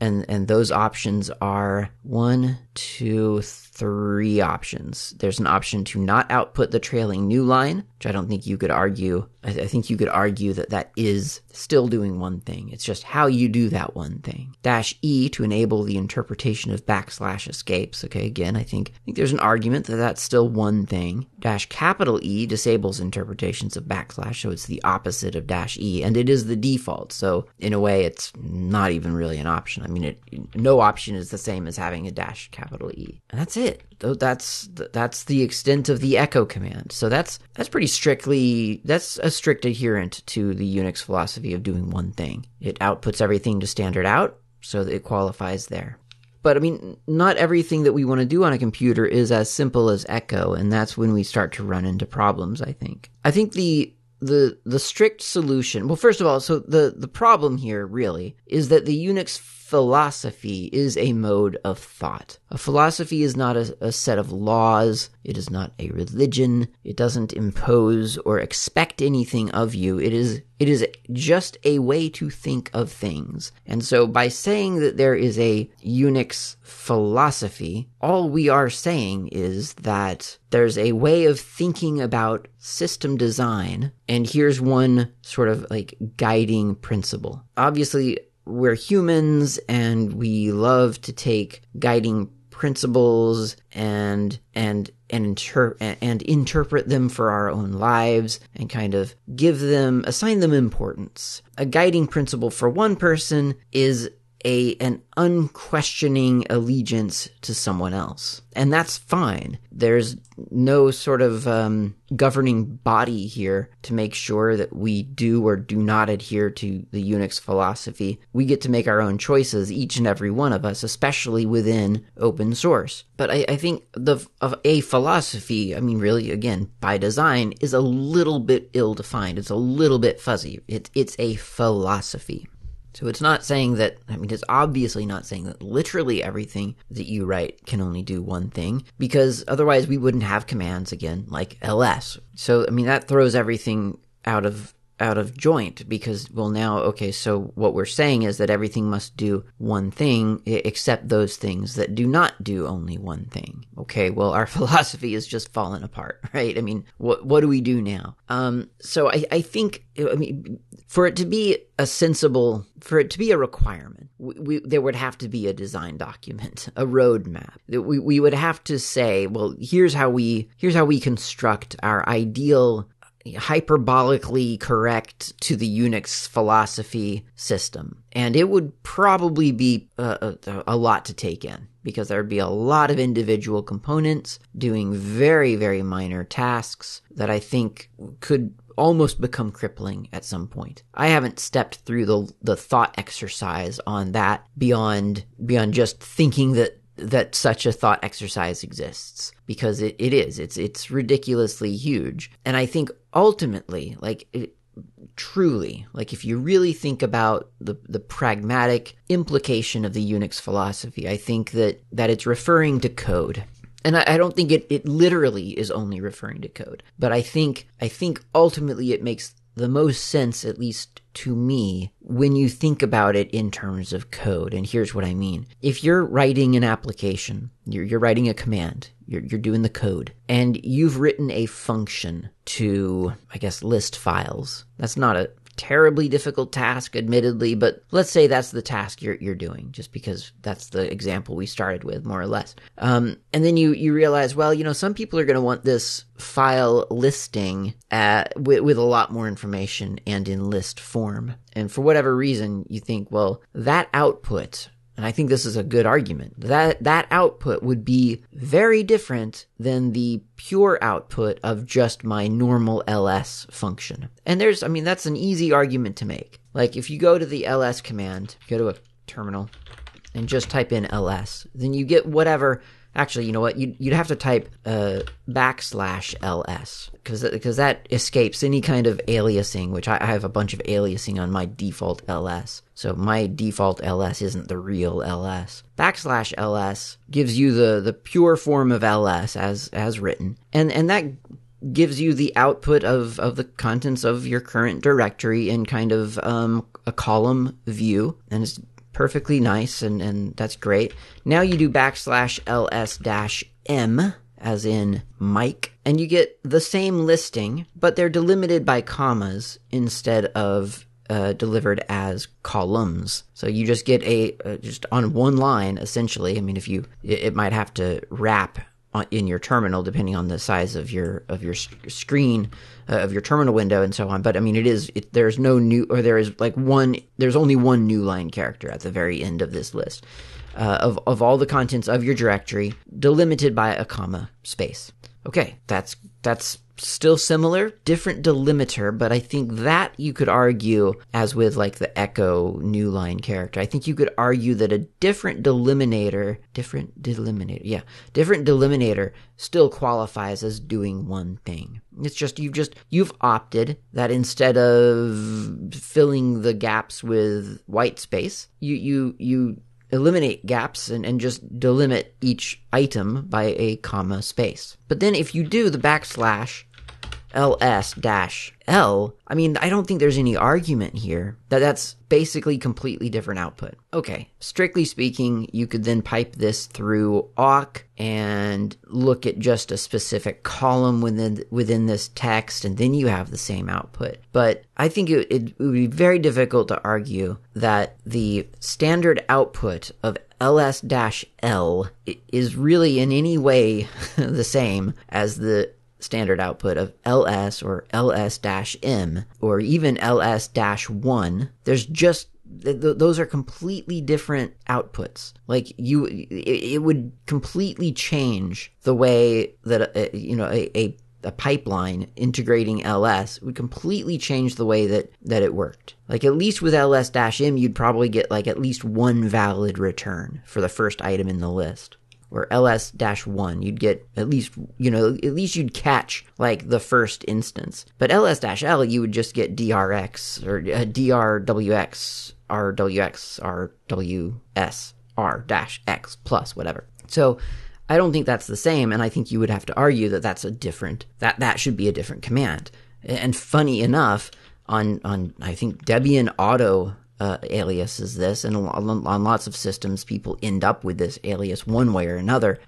A: And and those options are one, two, three options. There's an option to not output the trailing new line, which I don't think you could argue. I, I think you could argue that that is still doing one thing. It's just how you do that one thing. Dash E to enable the interpretation of backslash escapes. Okay, again, I think I think there's an argument that that's still one thing. Dash capital E disables interpretations of backslash, so it's the opposite of dash E, and it is the default. So in a way, it's not even really an option. I mean, it, no option is the same as having a dash capital E, and that's it. That's that's the extent of the echo command. So that's that's pretty strictly that's a strict adherent to the Unix philosophy of doing one thing. It outputs everything to standard out, so it qualifies there. But I mean, not everything that we want to do on a computer is as simple as echo, and that's when we start to run into problems, I think. I think the the the strict solution well first of all so the the problem here really is that the unix philosophy is a mode of thought. A philosophy is not a, a, set of laws, it is not a religion, it doesn't impose or expect anything of you. It is it is just a way to think of things. And so by saying that there is a Unix philosophy, all we are saying is that there's a way of thinking about system design, and here's one sort of like guiding principle. Obviously, we're humans and we love to take guiding principles and and and inter- and interpret them for our own lives and kind of give them assign them importance. A guiding principle for one person is a an unquestioning allegiance to someone else, and that's fine. There's no sort of um, governing body here to make sure that we do or do not adhere to the Unix philosophy. We get to make our own choices, each and every one of us, especially within open source. But I, I think the of a philosophy, I mean, really, again, by design, is a little bit ill defined. It's a little bit fuzzy. It, it's a philosophy. So it's not saying that, I mean, it's obviously not saying that literally everything that you write can only do one thing, because otherwise we wouldn't have commands again, like ls. So, I mean, that throws everything out of out of joint because well now okay so what we're saying is that everything must do one thing except those things that do not do only one thing. Okay well our philosophy is just fallen apart right? I mean what what do we do now? Um so i i think i mean for it to be a sensible for it to be a requirement we, we, there would have to be a design document a roadmap. We, we would have to say well here's how we here's how we construct our ideal hyperbolically correct to the Unix philosophy system. And it would probably be a, a, a, lot to take in because there would be a lot of individual components doing very, very minor tasks that I think could almost become crippling at some point. I haven't stepped through the the thought exercise on that beyond beyond just thinking that that such a thought exercise exists because it, it is. It's it's ridiculously huge. And i think ultimately like it, truly like if you really think about the the pragmatic implication of the unix philosophy i think that that it's referring to code. And I, I don't think it, it literally is only referring to code. But i think i think ultimately it makes the most sense, at least to me, when you think about it in terms of code. And here's what I mean. If you're writing an application, you're, you're writing a command, you're, you're doing the code, and you've written a function to, I guess, list files. That's not a terribly difficult task, admittedly, but let's say that's the task you're you're doing, just because that's the example we started with, more or less. Um, and then you you realize, well, you know, some people are going to want this file listing at, with, with a lot more information and in list form. And for whatever reason, you think, well, that output and I think this is a good argument. That that output would be very different than the pure output of just my normal ls function. And there's I mean that's an easy argument to make. Like if you go to the ls command, go to a terminal and just type in ls, then you get whatever Actually, you know what? You'd, you'd have to type uh, backslash ls because that escapes any kind of aliasing, which I, I, have a bunch of aliasing on my default ls. So my default ls isn't the real ls. Backslash ls gives you the the pure form of ls as as written, and and that gives you the output of, of the contents of your current directory in kind of um, a column view, and it's perfectly nice and, and that's great. Now you do backslash ls dash m as in Mike, and you get the same listing, but they're delimited by commas instead of uh, delivered as columns. So you just get a uh, just on one line essentially. I mean, if you it, it might have to wrap in your terminal depending on the size of your of your screen uh, of your terminal window and so on. But I mean, it is it, there's no new or there is like one there's only one new line character at the very end of this list. Uh, of, of all the contents of your directory, delimited by a comma space. Okay, that's that's still similar, different delimiter, but I think that you could argue, as with like the Echo new line character, I think you could argue that a different delimiter, different delimiter, yeah, different delimiter still qualifies as doing one thing. It's just you've just you've opted that instead of filling the gaps with white space, you you you eliminate gaps and, and just delimit each item by a comma space. But then if you do the backslash ls dash l, I mean, I don't think there's any argument here that that's basically completely different output. Okay, strictly speaking, you could then pipe this through awk and look at just a specific column within within this text, and then you have the same output. But I think it, it would be very difficult to argue that the standard output of ls-l is really in any way the same as the standard output of ls or ls-m or even ls-1 there's just th- th- those are completely different outputs. Like you it, it would completely change the way that a, you know a, a a pipeline integrating ls would completely change the way that that it worked. Like at least with ls-m you'd probably get like at least one valid return for the first item in the list or ls-1 you'd get at least you know at least you'd catch like the first instance. But ls-l you would just get drx or uh, drwx rwx rws r dash x plus whatever. So i don't think that's the same and i think you would have to argue that that's a different that that should be a different command. And funny enough on on i think debian auto uh, alias is this, and on, lots of systems, people end up with this alias one way or another.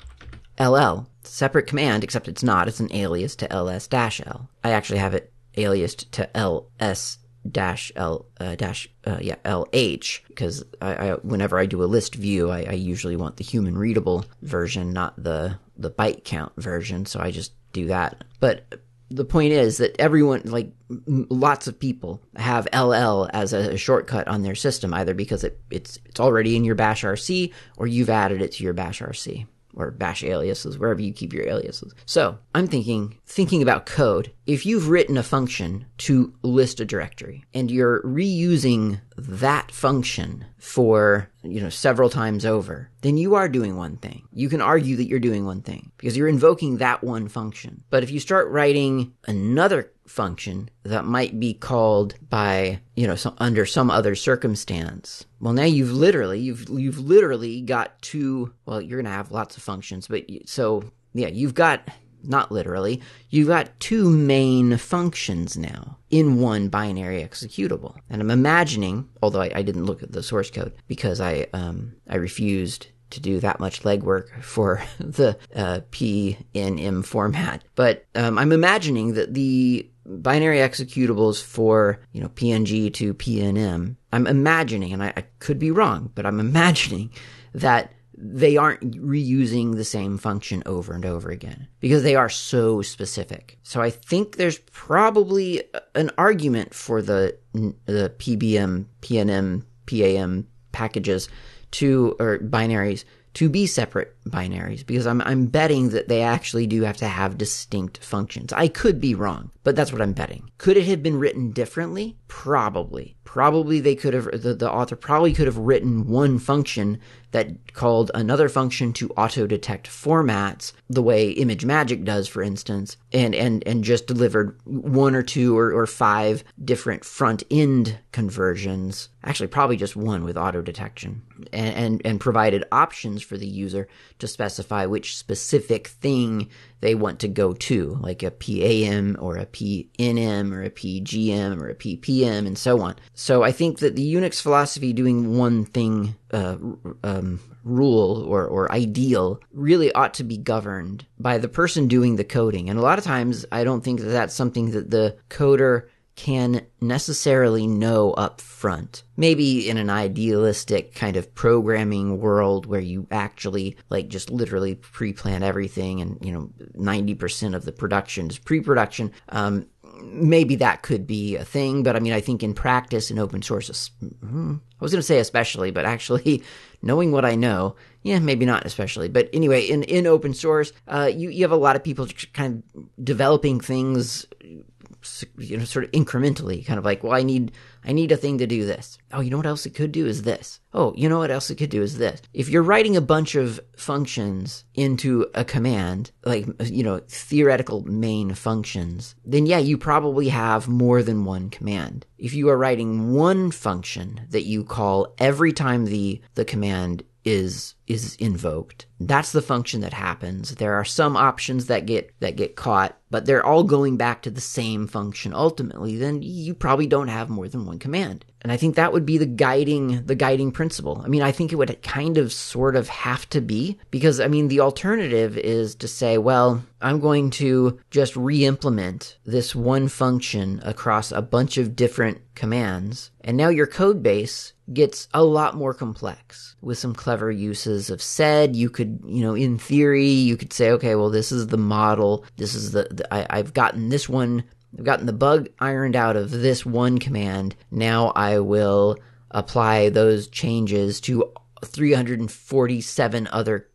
A: LL, separate command, except it's not. It's an alias to ls-l. I actually have it aliased to ls dash l uh, dash uh, yeah lh because I, I, whenever I do a list view I, I, usually want the human readable version not the the byte count version so I just do that but the point is that everyone, like lots of people, have LL as a shortcut on their system, either because it, it's it's already in your Bash RC or you've added it to your Bash RC or bash aliases, wherever you keep your aliases. So I'm thinking, thinking about code. If you've written a function to list a directory and you're reusing that function for, you know, several times over, then you are doing one thing. You can argue that you're doing one thing because you're invoking that one function. But if you start writing another function that might be called by you know some, under some other circumstance well now you've literally you've you've literally got two well you're gonna have lots of functions but so yeah you've got not literally you've got two main functions now in one binary executable and i'm imagining although i, I didn't look at the source code because i um i refused to do that much legwork for the uh, PNM format. But um, I'm imagining that the binary executables for you know PNG to PNM. I'm imagining, and I, I could be wrong, but I'm imagining that they aren't reusing the same function over and over again because they are so specific. So I think there's probably an argument for the the PBM, PNM, PAM packages to or binaries to be separate binaries because I'm I'm betting that they actually do have to have distinct functions. I could be wrong, but that's what I'm betting. Could it have been written differently? Probably. Probably they could have the, the author probably could have written one function that called another function to auto detect formats the way ImageMagick does for instance and and and just delivered one or two or, or five different front end conversions actually probably just one with auto detection and, and and provided options for the user to specify which specific thing they want to go to, like a PAM or a PNM or a PGM or a PPM and so on. So I think that the Unix philosophy doing one thing uh, um, rule or, or ideal really ought to be governed by the person doing the coding. And a lot of times, I don't think that that's something that the coder can necessarily know up front. Maybe in an idealistic kind of programming world where you actually like just literally pre-plan everything and you know 90% of the production is pre-production um, maybe that could be a thing, but I mean, I think in practice in open source, hmm, I was going to say especially, but actually, knowing what I know, yeah, maybe not especially. But anyway, in in open source, uh, you you have a lot of people kind of developing things you know sort of incrementally kind of like well i need i need a thing to do this. Oh you know what else it could do is this. Oh you know what else it could do is this. If you're writing a bunch of functions into a command like you know theoretical main functions then yeah you probably have more than one command. If you are writing one function that you call every time the the command is is invoked. That's the function that happens. There are some options that get that get caught, but they're all going back to the same function ultimately. Then you probably don't have more than one command. And I think that would be the guiding the guiding principle. I mean, I think it would kind of sort of have to be because I mean, the alternative is to say, well, I'm going to just re-implement this one function across a bunch of different commands, and now your code base gets a lot more complex with some clever uses of sed. You could, you know, in theory, you could say, okay, well, this is the model. This is the, the I, I've gotten this one I've gotten the bug ironed out of this one command. Now I will apply those changes to 347 other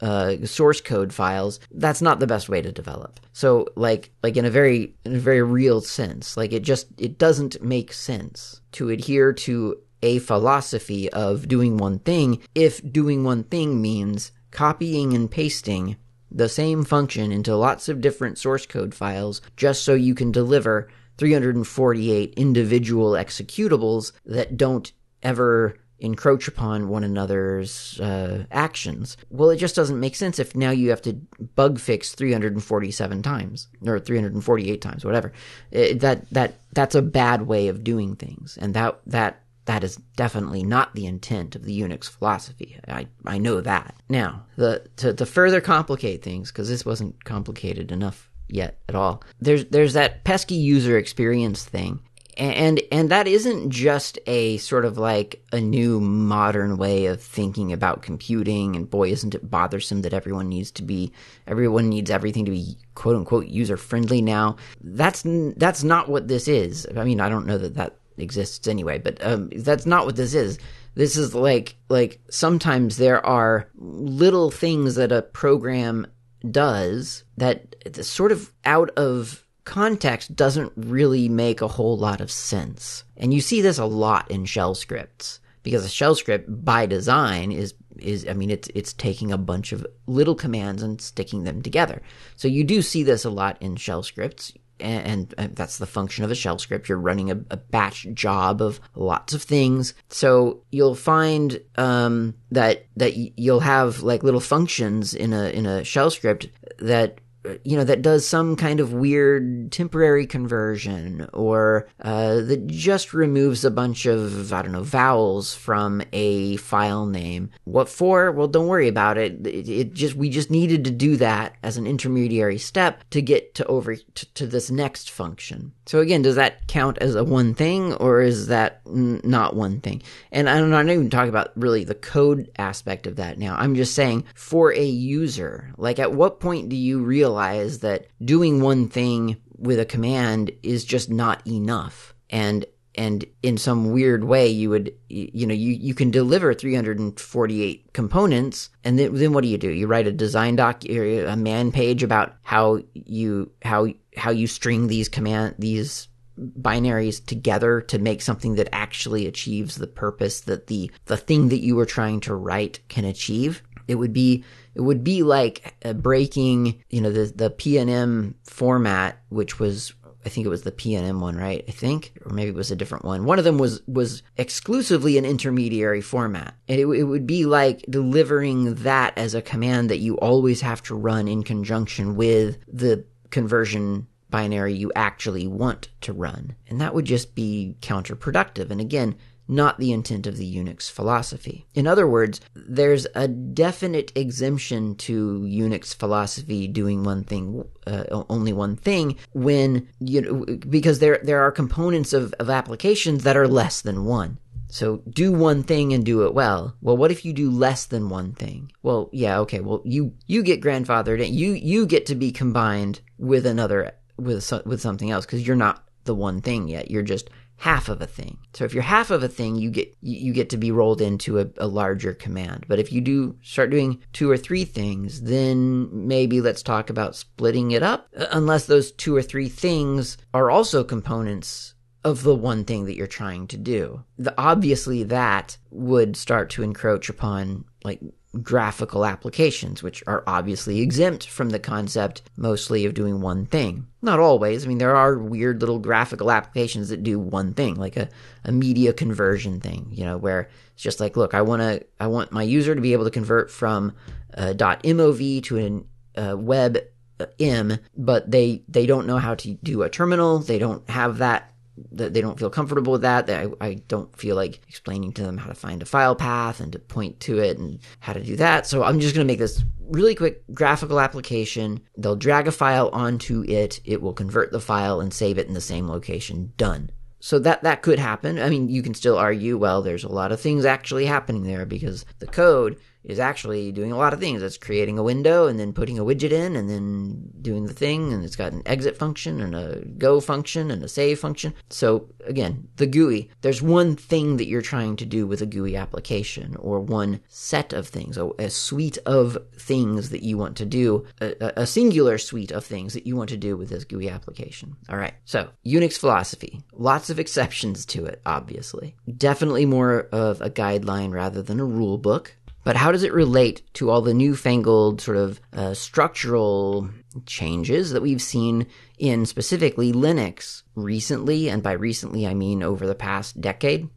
A: uh, source code files. That's not the best way to develop. So, like, like in a very, in a very real sense, like it just it doesn't make sense to adhere to a philosophy of doing one thing if doing one thing means copying and pasting the same function into lots of different source code files just so you can deliver 348 individual executables that don't ever encroach upon one another's uh, actions. Well, it just doesn't make sense if now you have to bug fix 347 times or 348 times, whatever. It, that that that's a bad way of doing things, and that that that is definitely not the intent of the Unix philosophy. I, I know that. Now, the to, to further complicate things, because this wasn't complicated enough yet at all, there's there's that pesky user experience thing. And and that isn't just a sort of like a new modern way of thinking about computing. And boy, isn't it bothersome that everyone needs to be everyone needs everything to be quote unquote user friendly now. That's that's not what this is. I mean, I don't know that that exists anyway, but um, that's not what this is. This is like like sometimes there are little things that a program does that sort of out of context doesn't really make a whole lot of sense. And you see this a lot in shell scripts because a shell script by design is is I mean it's it's taking a bunch of little commands and sticking them together. So you do see this a lot in shell scripts and, and, that's the function of a shell script. You're running a, a, batch job of lots of things. So you'll find um, that that you'll have like little functions in a in a shell script that you know that does some kind of weird temporary conversion or uh, that just removes a bunch of i don't know vowels from a file name. What for? Well don't worry about it. It, it just we just needed to do that as an intermediary step to get to over to, to this next function. So again does that count as a one thing or is that n- not one thing? And i'm not even talking about really the code aspect of that now. I'm just saying for a user like at what point do you realize realize that doing one thing with a command is just not enough. And and in some weird way you would you know you, you can deliver 348 components and then, then what do you do you write a design doc a man page about how you how how you string these command these binaries together to make something that actually achieves the purpose that the the thing that you were trying to write can achieve it would be it would be like uh, breaking, you know, the the PNM format, which was I think it was the PNM one, right? I think, or maybe it was a different one. One of them was was exclusively an intermediary format, and it, it would be like delivering that as a command that you always have to run in conjunction with the conversion binary you actually want to run, and that would just be counterproductive. And again, not the intent of the Unix philosophy. In other words, there's a definite exemption to Unix philosophy doing one thing, uh, only one thing, when you know, because there there are components of, of applications that are less than one. So do one thing and do it well. Well, what if you do less than one thing? Well, yeah, okay. Well, you you get grandfathered in. You you get to be combined with another with with something else because you're not the one thing yet. You're just half of a thing. So if you're half of a thing, you get you get to be rolled into a, a, larger command. But if you do start doing two or three things, then maybe let's talk about splitting it up. Uh, unless those two or three things are also components of the one thing that you're trying to do. The, obviously, that would start to encroach upon like graphical applications, which are obviously exempt from the concept mostly of doing one thing. Not always. I mean, there are weird little graphical applications that do one thing, like a, a media conversion thing, you know, where it's just like, look, I want to, I want my user to be able to convert from a .mov to a web uh, m, but they they don't know how to do a terminal. They don't have that that they don't feel comfortable with that. I, I don't feel like explaining to them how to find a file path and to point to it and how to do that. So I'm just going to make this really quick graphical application. They'll drag a file onto it. It will convert the file and save it in the same location. Done. So that that could happen. I mean, you can still argue, well, there's a lot of things actually happening there because the code is actually doing a lot of things. It's creating a window and then putting a widget in and then doing the thing. And it's got an exit function and a go function and a save function. So again, the GUI, there's one thing that you're trying to do with a GUI application or one set of things, a, a suite of things that you want to do, a, a singular suite of things that you want to do with this GUI application. All right. So Unix philosophy, lots of exceptions to it, obviously. Definitely more of a guideline rather than a rule book. But how does it relate to all the newfangled sort of uh, structural changes that we've seen in specifically Linux recently? And by recently, I mean over the past decade.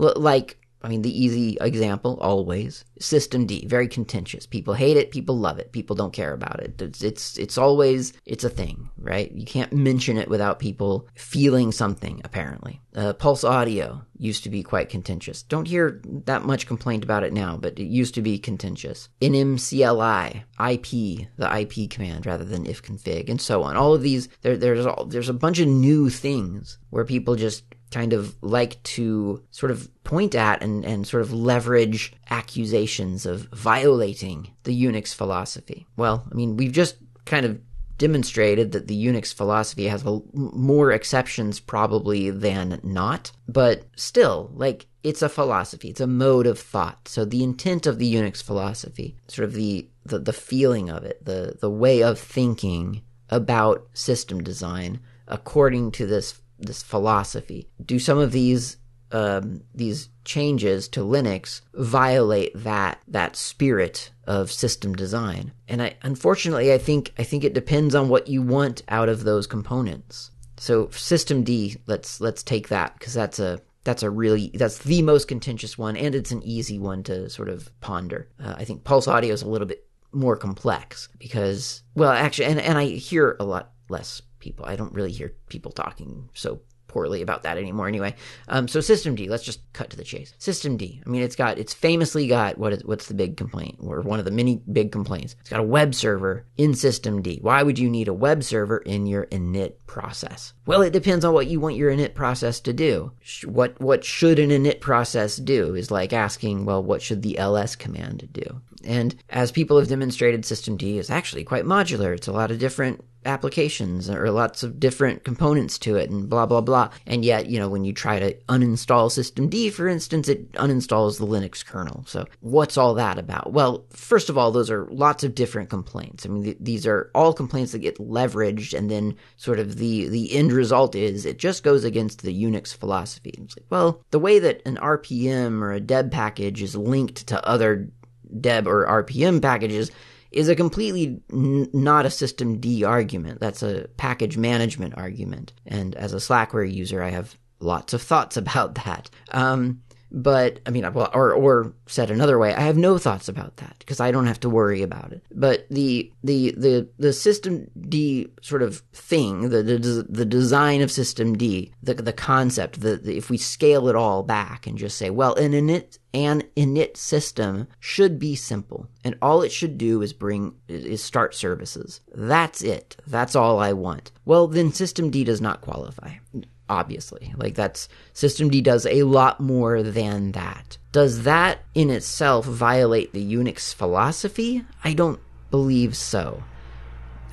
A: L- like I mean, the easy example always systemd, very contentious. People hate it, people love it, people don't care about it. It's it's it's always it's a thing, right? You can't mention it without people feeling something. Apparently, uh, PulseAudio used to be quite contentious. Don't hear that much complaint about it now, but it used to be contentious. NMCLI, IP, the IP command rather than ifconfig, and so on. All of these, there, there's all, there's a bunch of new things where people just kind of like to sort of point at and, and sort of leverage accusations of violating the Unix philosophy. Well, I mean, we've just kind of demonstrated that the Unix philosophy has a, more exceptions probably than not, but still, like, it's a philosophy, it's a mode of thought. So the intent of the Unix philosophy, sort of the, the, the feeling of it, the, the way of thinking about system design according to this this philosophy. Do some of these um, these changes to Linux violate that that spirit of system design? And I, unfortunately, I think I think it depends on what you want out of those components. So systemd, let's let's take that because that's a that's a really that's the most contentious one, and it's an easy one to sort of ponder. Uh, I think PulseAudio is a little bit more complex because well, actually, and and I hear a lot less people. I don't really hear people talking so poorly about that anymore anyway. Um, so systemd, let's just cut to the chase. systemd, I mean, it's got, it's famously got, what is, what's the big complaint, or one of the many big complaints? It's got a web server in systemd. Why would you need a web server in your init process? Well, it depends on what you want your init process to do. What, what should an init process do is like asking, well, what should the ls command do? And as people have demonstrated, systemd is actually quite modular. It's a lot of different applications. Or lots of different components to it and blah blah blah. And yet you know when you try to uninstall systemd for instance it uninstalls the linux kernel. So what's all that about? Well first of all those are lots of different complaints. I mean th- these are all complaints that get leveraged and then sort of the the end result is it just goes against the unix philosophy. It's like well the way that an rpm or a deb package is linked to other deb or rpm packages is a completely n- not a systemd argument. That's a package management argument. And as a Slackware user, I have lots of thoughts about that. Um, But I mean, or or said another way, I have no thoughts about that because I don't have to worry about it. But the the the the system D sort of thing, the the, the design of systemd, the the concept, the if we scale it all back and just say, well, an init an init system should be simple, and all it should do is bring is start services. That's it. That's all I want. Well, then systemd does not qualify obviously. Like that's systemd does a lot more than that. Does that in itself violate the Unix philosophy? I don't believe so.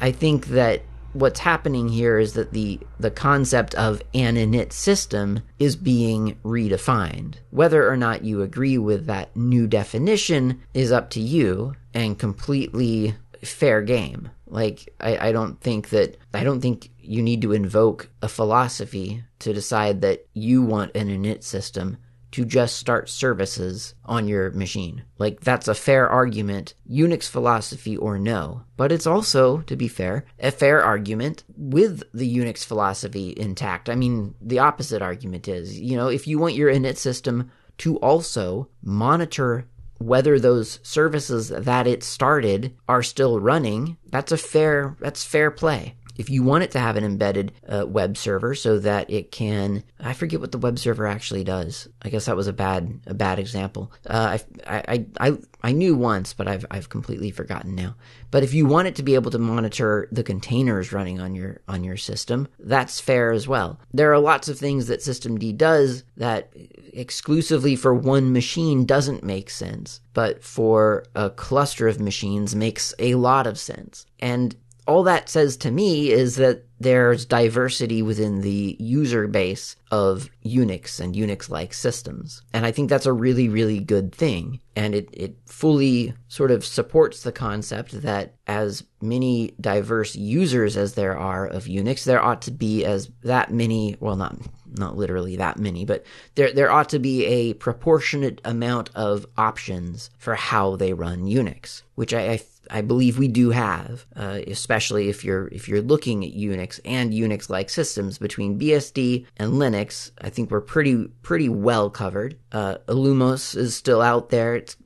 A: I think that what's happening here is that the the concept of an init system is being redefined. Whether or not you agree with that new definition is up to you and completely fair game. Like I, I don't think that I don't think you need to invoke a philosophy to decide that you want an init system to just start services on your machine. Like, that's a fair argument, Unix philosophy or no. But it's also, to be fair, a fair argument with the Unix philosophy intact. I mean, the opposite argument is, you know, if you want your init system to also monitor whether those services that it started are still running, that's a fair that's fair play if you want it to have an embedded uh, web server so that it can i forget what the web server actually does. I guess that was a bad a bad example. Uh, I, I, I, I knew once but I've, I've completely forgotten now. But if you want it to be able to monitor the containers running on your on your system that's fair as well. There are lots of things that systemd does that exclusively for one machine doesn't make sense but for a cluster of machines makes a lot of sense. And all that says to me is that there's diversity within the user base of Unix and Unix like systems. And I think that's a really, really good thing. And it, it fully sort of supports the concept that as many diverse users as there are of Unix, there ought to be as that many, well, not not literally that many, but there there ought to be a proportionate amount of options for how they run Unix, which I, I I believe we do have, uh, especially if you're if you're looking at Unix and Unix-like systems between BSD and Linux. I think we're pretty pretty well covered. Uh, Illumos is still out there; it's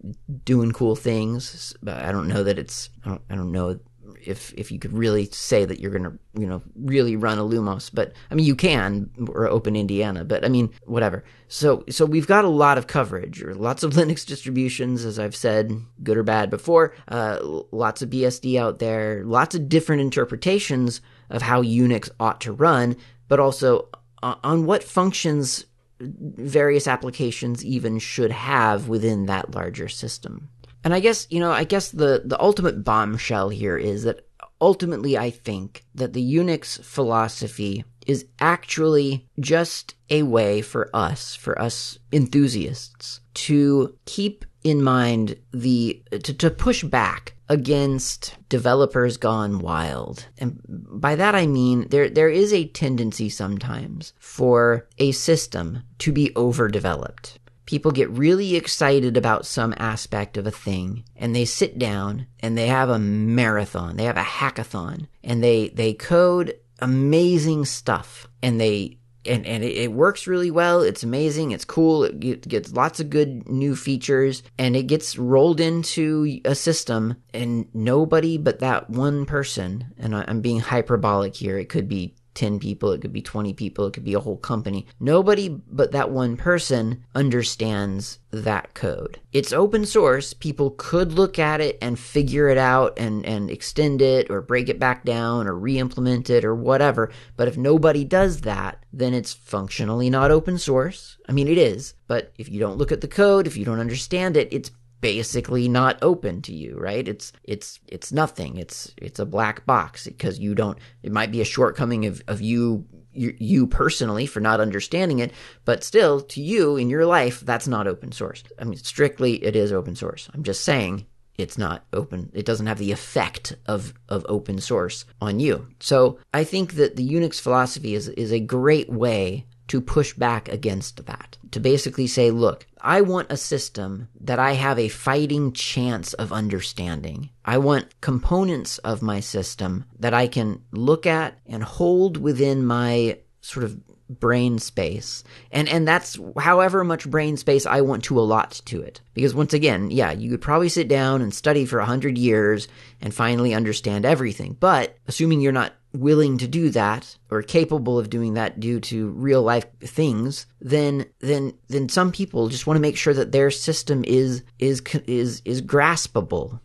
A: doing cool things. But I don't know that it's I don't, I don't know if if you could really say that you're going to you know really run Illumos but i mean you can or OpenIndiana but i mean whatever. So so we've got a lot of coverage or lots of linux distributions as i've said good or bad before uh, lots of bsd out there lots of different interpretations of how unix ought to run but also on what functions various applications even should have within that larger system and I guess, you know, I guess the, the ultimate bombshell here is that ultimately I think that the Unix philosophy is actually just a way for us, for us enthusiasts, to keep in mind the, to, to push back against developers gone wild. And by that I mean there there is a tendency sometimes for a system to be overdeveloped people get really excited about some aspect of a thing and they sit down and they have a marathon they have a hackathon and they they code amazing stuff and they and, and it, it works really well it's amazing it's cool it gets lots of good new features and it gets rolled into a system and nobody but that one person and i'm being hyperbolic here it could be 10 people, it could be 20 people, it could be a whole company. Nobody but that one person understands that code. It's open source. People could look at it and figure it out and, and extend it or break it back down or re implement it or whatever. But if nobody does that, then it's functionally not open source. I mean, it is. But if you don't look at the code, if you don't understand it, it's basically not open to you right? It's it's it's nothing. It's it's a black box because you don't it might be a shortcoming of, of you, you you personally for not understanding it but still to you in your life that's not open source. I mean strictly it is open source. I'm just saying it's not open. It doesn't have the effect of of open source on you. So i think that the unix philosophy is is a great way to push back against that. To basically say, look, I want a system that I have a fighting chance of understanding. I want components of my system that I can look at and hold within my sort of brain space. And and that's however much brain space I want to allot to it. Because once again, yeah, you could probably sit down and study for a hundred years and finally understand everything. But assuming you're not willing to do that or capable of doing that due to real life things then then then some people just want to make sure that their system is is is is graspable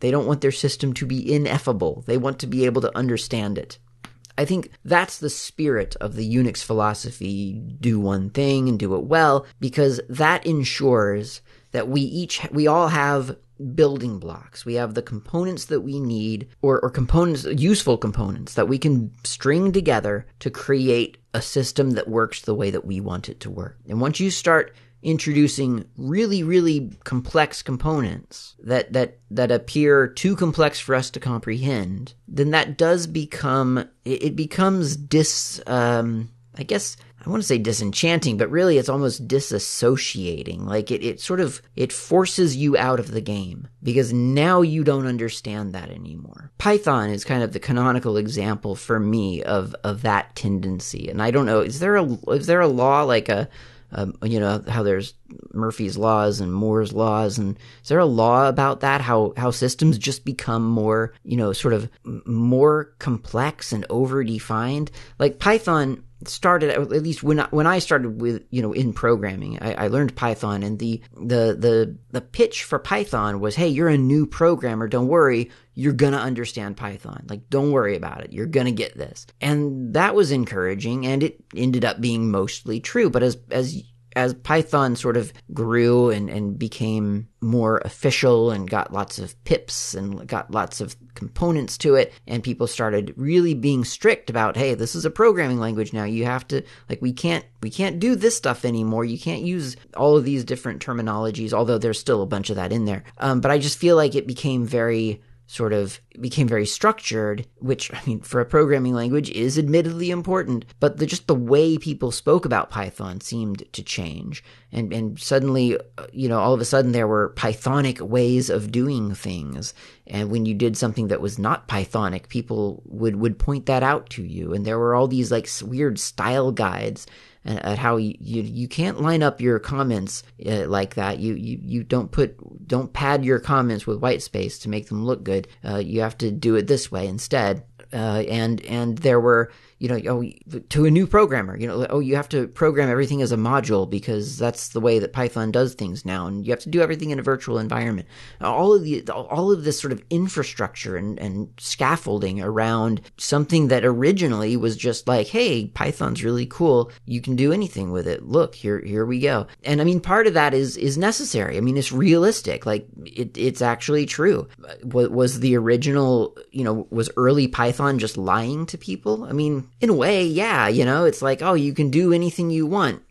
A: they don't want their system to be ineffable they want to be able to understand it I think that's the spirit of the Unix philosophy do one thing and do it well because that ensures that we each we all have building blocks. We have the components that we need or, or components useful components that we can string together to create a system that works the way that we want it to work. And once you start introducing really really complex components that that that appear too complex for us to comprehend then that does become it, becomes dis um i guess I want to say disenchanting, but really it's almost disassociating. Like it, it sort of, it forces you out of the game because now you don't understand that anymore. Python is kind of the canonical example for me of, of that tendency. And I don't know, is there a, is there a law like a, um, you know how there's Murphy's laws and Moore's laws, and is there a law about that? How how systems just become more, you know, sort of more complex and over defined? Like Python started at least when I, when I started with you know in programming I, I, learned Python and the the the the pitch for Python was hey you're a new programmer don't worry you're gonna understand Python. Like don't worry about it you're gonna get this. And that was encouraging and it ended up being mostly true. But as as as Python sort of grew and, and became more official and got lots of pips and got lots of components to it, and people started really being strict about, hey, this is a programming language now. You have to like we can't we can't do this stuff anymore. You can't use all of these different terminologies, although there's still a bunch of that in there. Um, but I just feel like it became very sort of became very structured, which, I mean, for a programming language is admittedly important, but the, just the way people spoke about Python seemed to change. And, and suddenly, uh, you know, all of a sudden there were Pythonic ways of doing things. And when you did something that was not Pythonic, people would, would point that out to you. And there were all these like weird style guides at how you, you, you can't line up your comments uh, like that. You, you you don't put don't pad your comments with white space to make them look good. Uh, you have to do it this way instead. Uh, and and there were you know, oh, to a new programmer, you know, oh, you have to program everything as a module because that's the way that Python does things now, and you have to do everything in a virtual environment. All of the, all of this sort of infrastructure and, and scaffolding around something that originally was just like, hey, Python's really cool. You can do anything with it. Look, here, here we go. And I mean, part of that is is necessary. I mean, it's realistic. Like it, it's actually true. Was the original, you know, was early Python just lying to people? I mean in a way, yeah, you know, it's like, oh, you can do anything you want.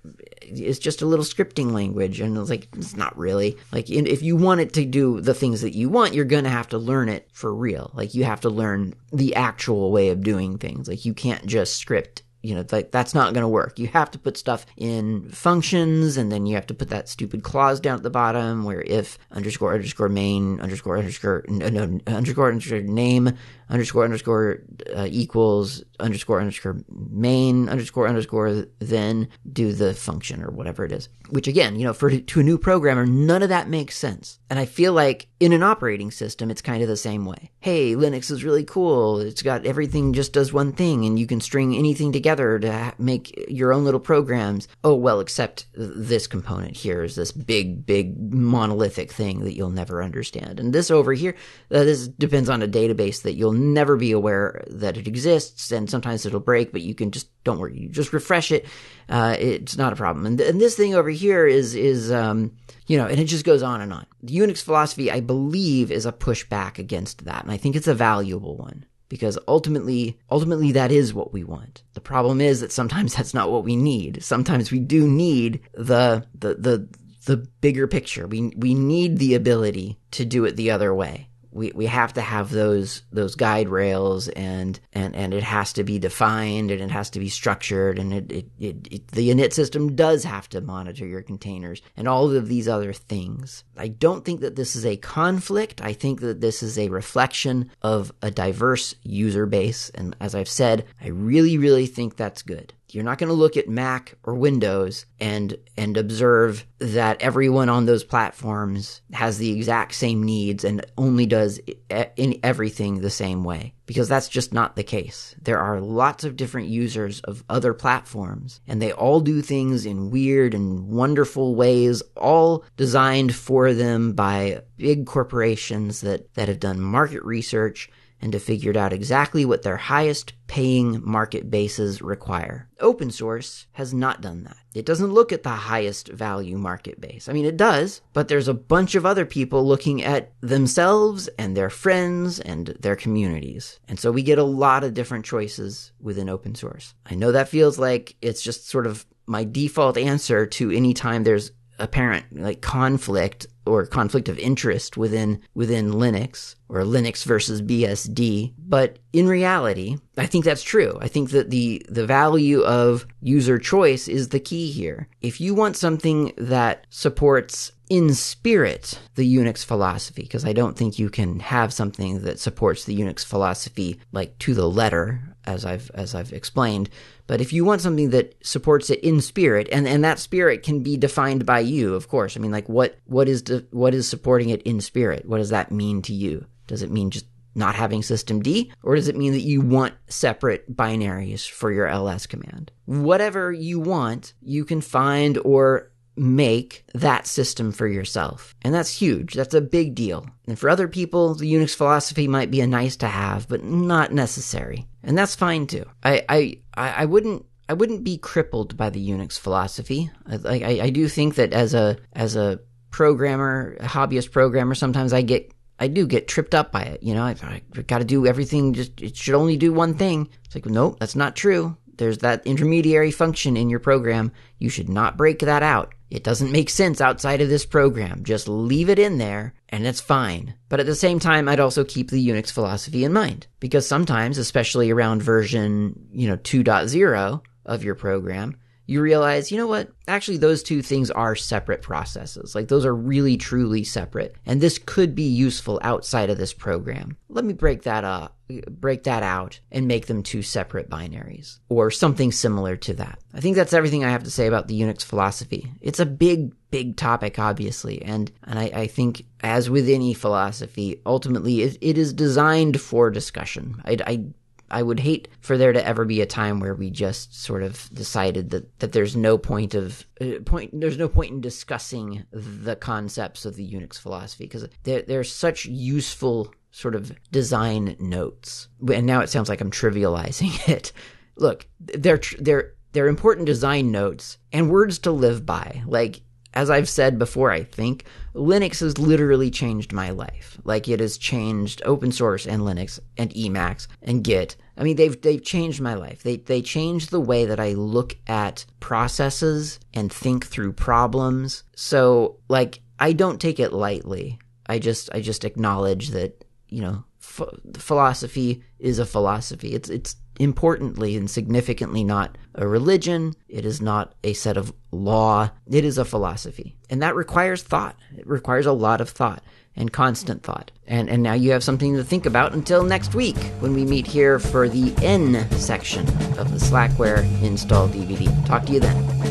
A: It's just a little scripting language. And it's like, it's not really. Like, if you want it to do the things that you want, you're going to have to learn it for real. Like, you have to learn the actual way of doing things. Like, you can't just script you know, like that's not going to work. You have to put stuff in functions, and then you have to put that stupid clause down at the bottom where if underscore underscore main underscore underscore no, no underscore underscore name underscore underscore uh, equals underscore underscore main underscore underscore then do the function or whatever it is. Which again, you know, for to a new programmer, none of that makes sense. And I feel like in an operating system, it's kind of the same way. Hey, Linux is really cool. It's got everything just does one thing, and you can string anything together to make your own little programs. Oh well, except this component here is this big, big monolithic thing that you'll never understand. And this over here, uh, this depends on a database that you'll never be aware that it exists, and sometimes it'll break, but you can just don't worry, you just refresh it. Uh, it's not a problem. And, th- and, this thing over here is is um, you know, and it just goes on and on. The Unix philosophy, I believe, is a pushback against that, and I think it's a valuable one because ultimately ultimately that is what we want. The problem is that sometimes that's not what we need. Sometimes we do need the the the the bigger picture. We we need the ability to do it the other way we, we have to have those those guide rails and and and it has to be defined and it has to be structured and it, it, it, it, the init system does have to monitor your containers and all of these other things. I don't think that this is a conflict. I think that this is a reflection of a diverse user base. And as i've said i really really think that's good You're not going to look at Mac or Windows and and observe that everyone on those platforms has the exact same needs and only does in everything the same way because that's just not the case. There are lots of different users of other platforms and they all do things in weird and wonderful ways all designed for them by big corporations that that have done market research and have figured out exactly what their highest paying market bases require. Open source has not done that. It doesn't look at the highest value market base. I mean, it does, but there's a bunch of other people looking at themselves and their friends and their communities. And so we get a lot of different choices within open source. I know that feels like it's just sort of my default answer to any time there's apparent like conflict or conflict of interest within within Linux or Linux versus BSD. But in reality, I think that's true. I think that the the value of user choice is the key here. If you want something that supports in spirit the Unix philosophy, because I don't think you can have something that supports the Unix philosophy like to the letter, as I've as I've explained, but if you want something that supports it in spirit, and, and that spirit can be defined by you, of course. I mean, like what what is what is supporting it in spirit? What does that mean to you? Does it mean just not having systemd, or does it mean that you want separate binaries for your ls command? Whatever you want, you can find or make that system for yourself. And that's huge. That's a big deal. And for other people, the Unix philosophy might be a nice to have, but not necessary. And that's fine too. I, I, I wouldn't I wouldn't be crippled by the Unix philosophy. I, I, I do think that as a as a programmer, hobbyist programmer, sometimes I get I do get tripped up by it. You know, I, I got to do everything. Just it should only do one thing. It's like, nope, that's not true. There's that intermediary function in your program. You should not break that out. It doesn't make sense outside of this program. Just leave it in there and it's fine. But at the same time, I'd also keep the Unix philosophy in mind because sometimes, especially around version, you know, 2.0 of your program, you realize, you know what? Actually, those two things are separate processes. Like, those are really, truly separate. And this could be useful outside of this program. Let me break that up, break that out and make them two separate binaries or something similar to that. I think that's everything I have to say about the Unix philosophy. It's a big, big topic, obviously. And, and I, I think, as with any philosophy, ultimately it, it is designed for discussion. I, I I would hate for there to ever be a time where we just sort of decided that, that there's no point of uh, point there's no point in discussing the concepts of the Unix philosophy because they're, they're such useful sort of design notes. And now it sounds like I'm trivializing it. Look, they're they're they're important design notes and words to live by. Like as I've said before, I think Linux has literally changed my life. Like it has changed open source and Linux and Emacs and Git. I mean, they've they've changed my life. They they changed the way that I look at processes and think through problems. So, like, I don't take it lightly. I just I just acknowledge that you know philosophy is a philosophy. It's it's importantly and significantly not a religion. It is not a set of law. It is a philosophy. And that requires thought. It requires a lot of thought and constant thought. And, and now you have something to think about until next week when we meet here for the N section of the Slackware install DVD. Talk to you then.